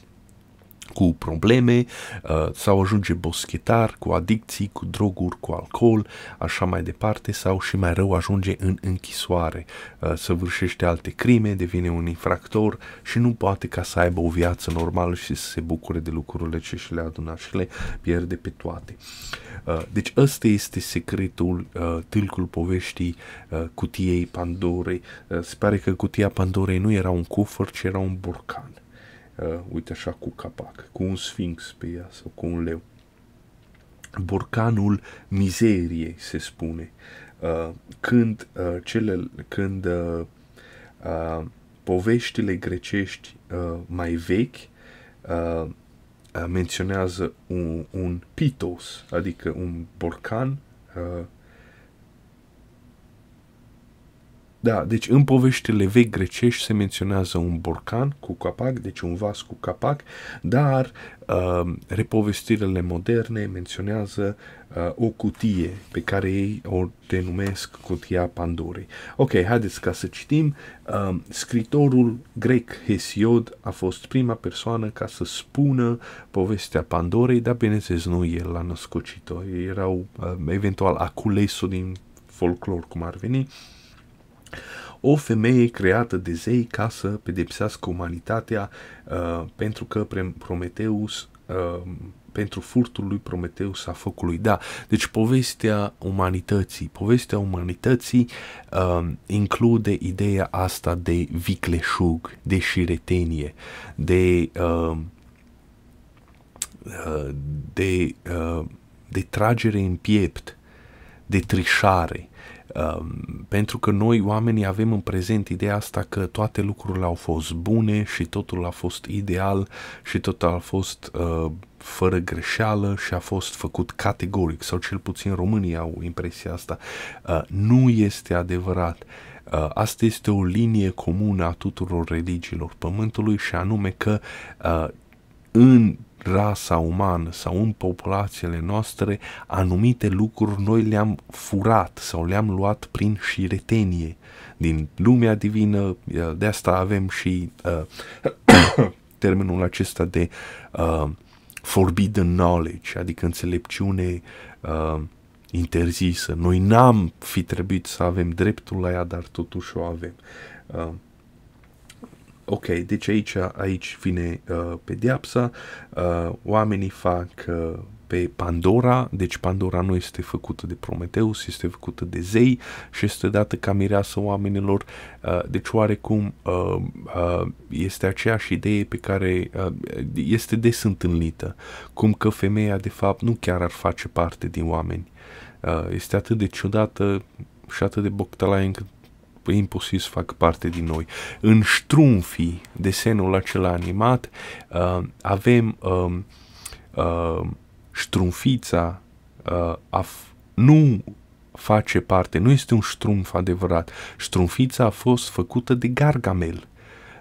cu probleme uh, sau ajunge boschetar cu adicții, cu droguri, cu alcool, așa mai departe sau și mai rău ajunge în închisoare, uh, săvârșește alte crime, devine un infractor și nu poate ca să aibă o viață normală și să se bucure de lucrurile ce și le adună și le pierde pe toate. Uh, deci ăsta este secretul, uh, tâlcul poveștii uh, cutiei Pandorei. Uh, se pare că cutia Pandorei nu era un cufăr, ci era un borcan uh, uite așa, cu capac, cu un sfinx pe ea sau cu un leu. Borcanul mizeriei, se spune. Uh, când uh, cele, când uh, uh, poveștile grecești uh, mai vechi uh, uh, menționează un, un pitos, adică un borcan uh, Da, deci în poveștile vechi grecești se menționează un borcan cu capac, deci un vas cu capac, dar uh, repovestirile moderne menționează uh, o cutie pe care ei o denumesc cutia Pandorei. Ok, haideți ca să citim. Uh, scritorul grec Hesiod a fost prima persoană ca să spună povestea Pandorei, dar bineînțeles nu el l-a născocit-o, erau uh, eventual aculesul din folclor cum ar veni. O femeie creată de zei ca să pedepsească umanitatea uh, pentru că Prometeus uh, pentru furtul lui Prometeus a focului. Da, deci povestea umanității, povestea umanității uh, include ideea asta de vicleșug, de șiretenie, de uh, uh, de, uh, de tragere în piept, de trișare, Um, pentru că noi oamenii avem în prezent ideea asta că toate lucrurile au fost bune și totul a fost ideal și totul a fost uh, fără greșeală și a fost făcut categoric, sau cel puțin românii au impresia asta. Uh, nu este adevărat. Uh, asta este o linie comună a tuturor religiilor pământului și anume că uh, în rasa umană sau în populațiile noastre, anumite lucruri noi le-am furat sau le-am luat prin șiretenie din lumea divină, de asta avem și uh, termenul acesta de uh, forbidden knowledge, adică înțelepciune uh, interzisă. Noi n-am fi trebuit să avem dreptul la ea, dar totuși o avem. Uh, ok, deci aici, aici vine uh, pedeapsa, uh, oamenii fac uh, pe Pandora, deci Pandora nu este făcută de Prometeus, este făcută de zei și este dată ca mireasă oamenilor, uh, deci oarecum uh, uh, este aceeași idee pe care uh, este des întâlnită, cum că femeia de fapt nu chiar ar face parte din oameni. Uh, este atât de ciudată și atât de boctălaie încât e imposibil să facă parte din noi. În ștrumfii, desenul acela animat, uh, avem uh, uh, ștrumfița, uh, af- nu face parte, nu este un ștrumf adevărat. Ștrumfița a fost făcută de Gargamel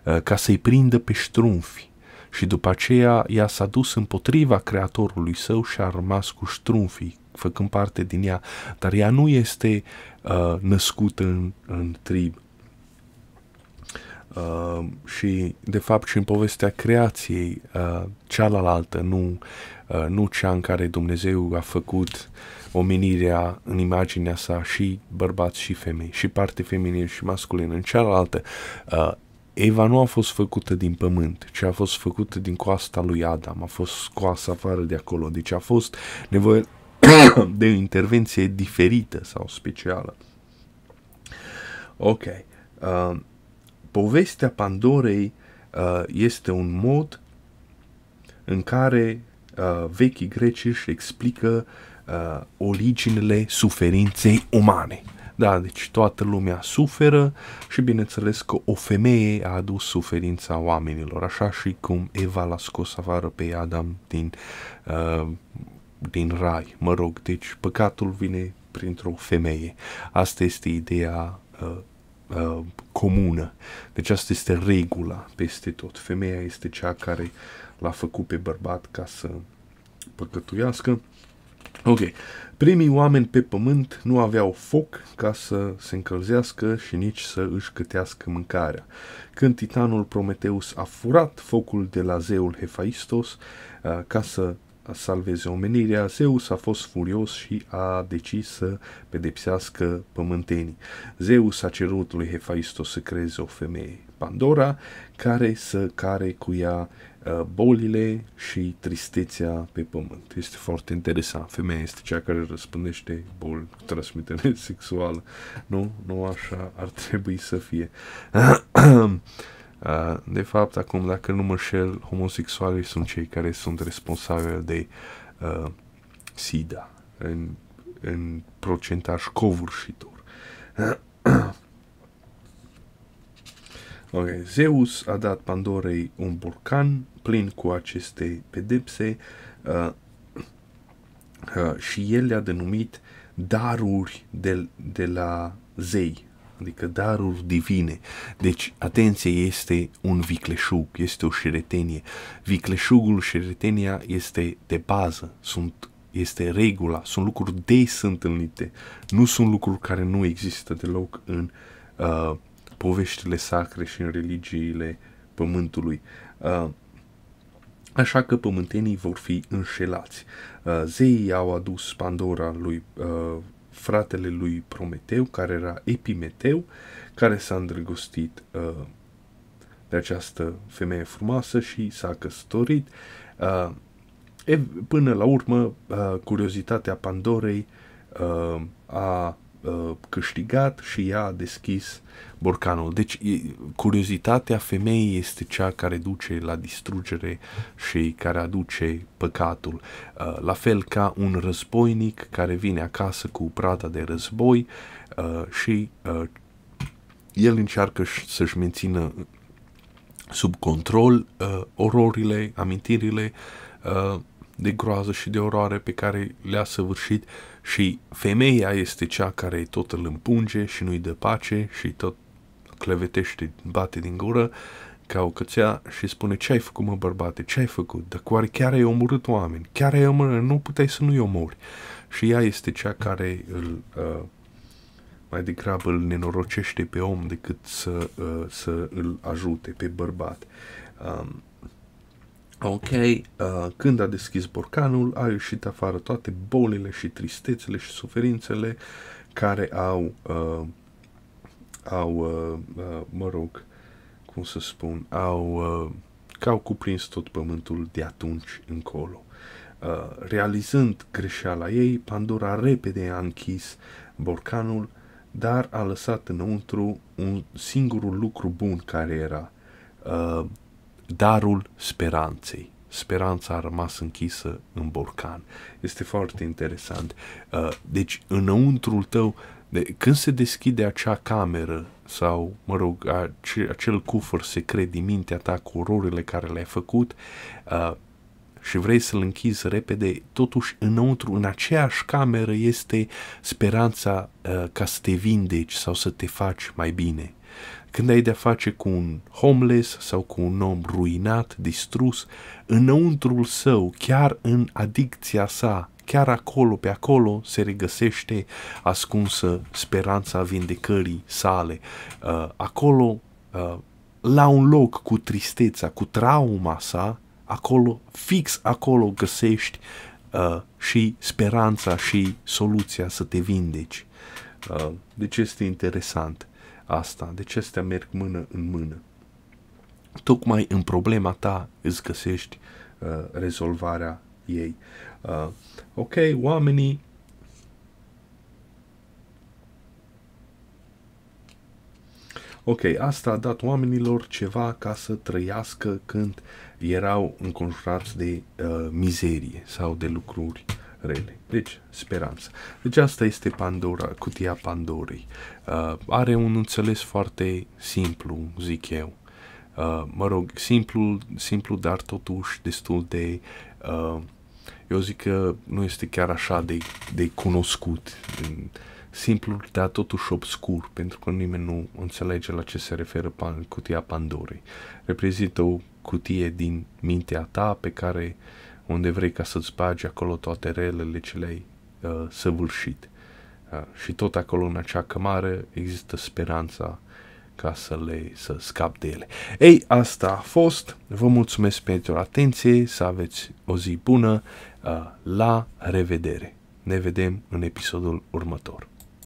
uh, ca să-i prindă pe ștrumfi și după aceea ea s-a dus împotriva creatorului său și a rămas cu ștrumfii, făcând parte din ea, dar ea nu este uh, născută în, în trib. Uh, și de fapt și în povestea creației uh, cealaltă, nu, uh, nu cea în care Dumnezeu a făcut omenirea în imaginea sa și bărbați și femei, și parte feminină și masculină, în cealaltă uh, Eva nu a fost făcută din pământ, ci a fost făcută din coasta lui Adam, a fost scoasă afară de acolo, deci a fost nevoie de o intervenție diferită sau specială. Ok. Uh, povestea Pandorei uh, este un mod în care uh, vechii greci își explică uh, originele suferinței umane. Da, deci toată lumea suferă și bineînțeles că o femeie a adus suferința oamenilor, așa și cum Eva l-a scos afară pe Adam din, uh, din rai. Mă rog, deci păcatul vine printr-o femeie. Asta este ideea uh, uh, comună. Deci asta este regula peste tot. Femeia este cea care l-a făcut pe bărbat ca să păcătuiască. Ok. Primii oameni pe pământ nu aveau foc ca să se încălzească și nici să își câtească mâncarea. Când titanul Prometeus a furat focul de la zeul Hephaistos uh, ca să salveze omenirea, Zeus a fost furios și a decis să pedepsească pământenii. Zeus a cerut lui Hephaistos să creeze o femeie, Pandora, care să care cu ea Uh, bolile și tristețea pe pământ. Este foarte interesant. Femeia este cea care răspândește boli cu transmitere sexuală. Nu? Nu așa ar trebui să fie. Uh, de fapt, acum, dacă nu mă șel, homosexualii sunt cei care sunt responsabili de uh, SIDA în, în procentaj covârșitor. Okay. Zeus a dat Pandorei un borcan plin cu aceste pedepse uh, uh, și el le-a denumit daruri de, de la zei, adică daruri divine. Deci, atenție, este un vicleșug, este o șeretenie. Vicleșugul, șeretenia este de bază, sunt, este regula, sunt lucruri des întâlnite, nu sunt lucruri care nu există deloc în uh, poveștile sacre și în religiile pământului. Uh, așa că pământenii vor fi înșelați. Uh, zeii au adus Pandora lui uh, fratele lui Prometeu, care era Epimeteu, care s-a îndrăgostit uh, de această femeie frumoasă și s-a căsătorit. Uh, e, până la urmă, uh, curiozitatea Pandorei uh, a uh, câștigat și ea a deschis borcanul. Deci e, curiozitatea femeii este cea care duce la distrugere și care aduce păcatul. Uh, la fel ca un războinic care vine acasă cu prada de război uh, și uh, el încearcă să-și mențină sub control uh, ororile, amintirile uh, de groază și de oroare pe care le-a săvârșit și femeia este cea care tot îl împunge și nu-i dă pace și tot clevetește, bate din gură ca o cățea și spune ce ai făcut mă bărbate, ce ai făcut, dar oare chiar ai omorât oameni, chiar ai omorât, nu puteai să nu-i omori. Și ea este cea care îl, uh, mai degrabă îl nenorocește pe om decât să, uh, să îl ajute pe bărbat. Um, Ok, uh, când a deschis borcanul, a ieșit afară toate bolile și tristețele și suferințele care au, uh, au uh, uh, mă rog, cum să spun, au, uh, că au cuprins tot pământul de atunci încolo. Uh, realizând greșeala ei, Pandora repede a închis borcanul, dar a lăsat înăuntru un singurul lucru bun care era uh, darul speranței. Speranța a rămas închisă în borcan. Este foarte interesant. Uh, deci, înăuntrul tău, de, când se deschide acea cameră sau, mă rog, acel cufăr secret din mintea ta cu ororile care le-ai făcut uh, și vrei să-l închizi repede, totuși înăuntru, în aceeași cameră, este speranța uh, ca să te vindeci sau să te faci mai bine. Când ai de-a face cu un homeless sau cu un om ruinat, distrus, înăuntrul său, chiar în adicția sa, chiar acolo, pe acolo, se regăsește ascunsă speranța vindecării sale. Uh, acolo, uh, la un loc cu tristețea, cu trauma sa, acolo, fix acolo găsești uh, și speranța și soluția să te vindeci. Uh, deci este interesant asta. Deci astea merg mână în mână. Tocmai în problema ta îți găsești uh, rezolvarea ei. Uh, ok, oamenii Ok, asta a dat oamenilor ceva ca să trăiască când erau înconjurați de uh, mizerie sau de lucruri rele. Deci, speranță. Deci asta este Pandora, cutia Pandorei. Uh, are un înțeles foarte simplu, zic eu. Uh, mă rog, simplu, simplu, dar totuși destul de... Uh, eu zic că nu este chiar așa de, de cunoscut. Simplu, dar totuși obscur, pentru că nimeni nu înțelege la ce se referă pan, cutia Pandorei. Reprezintă o cutie din mintea ta pe care uh, unde vrei ca să-ți bagi acolo toate relele ce le-ai uh, săvârșit. Uh, și tot acolo în acea cămară există speranța ca să le să scap de ele. Ei, asta a fost. Vă mulțumesc pentru atenție, să aveți o zi bună. Uh, la revedere. Ne vedem în episodul următor.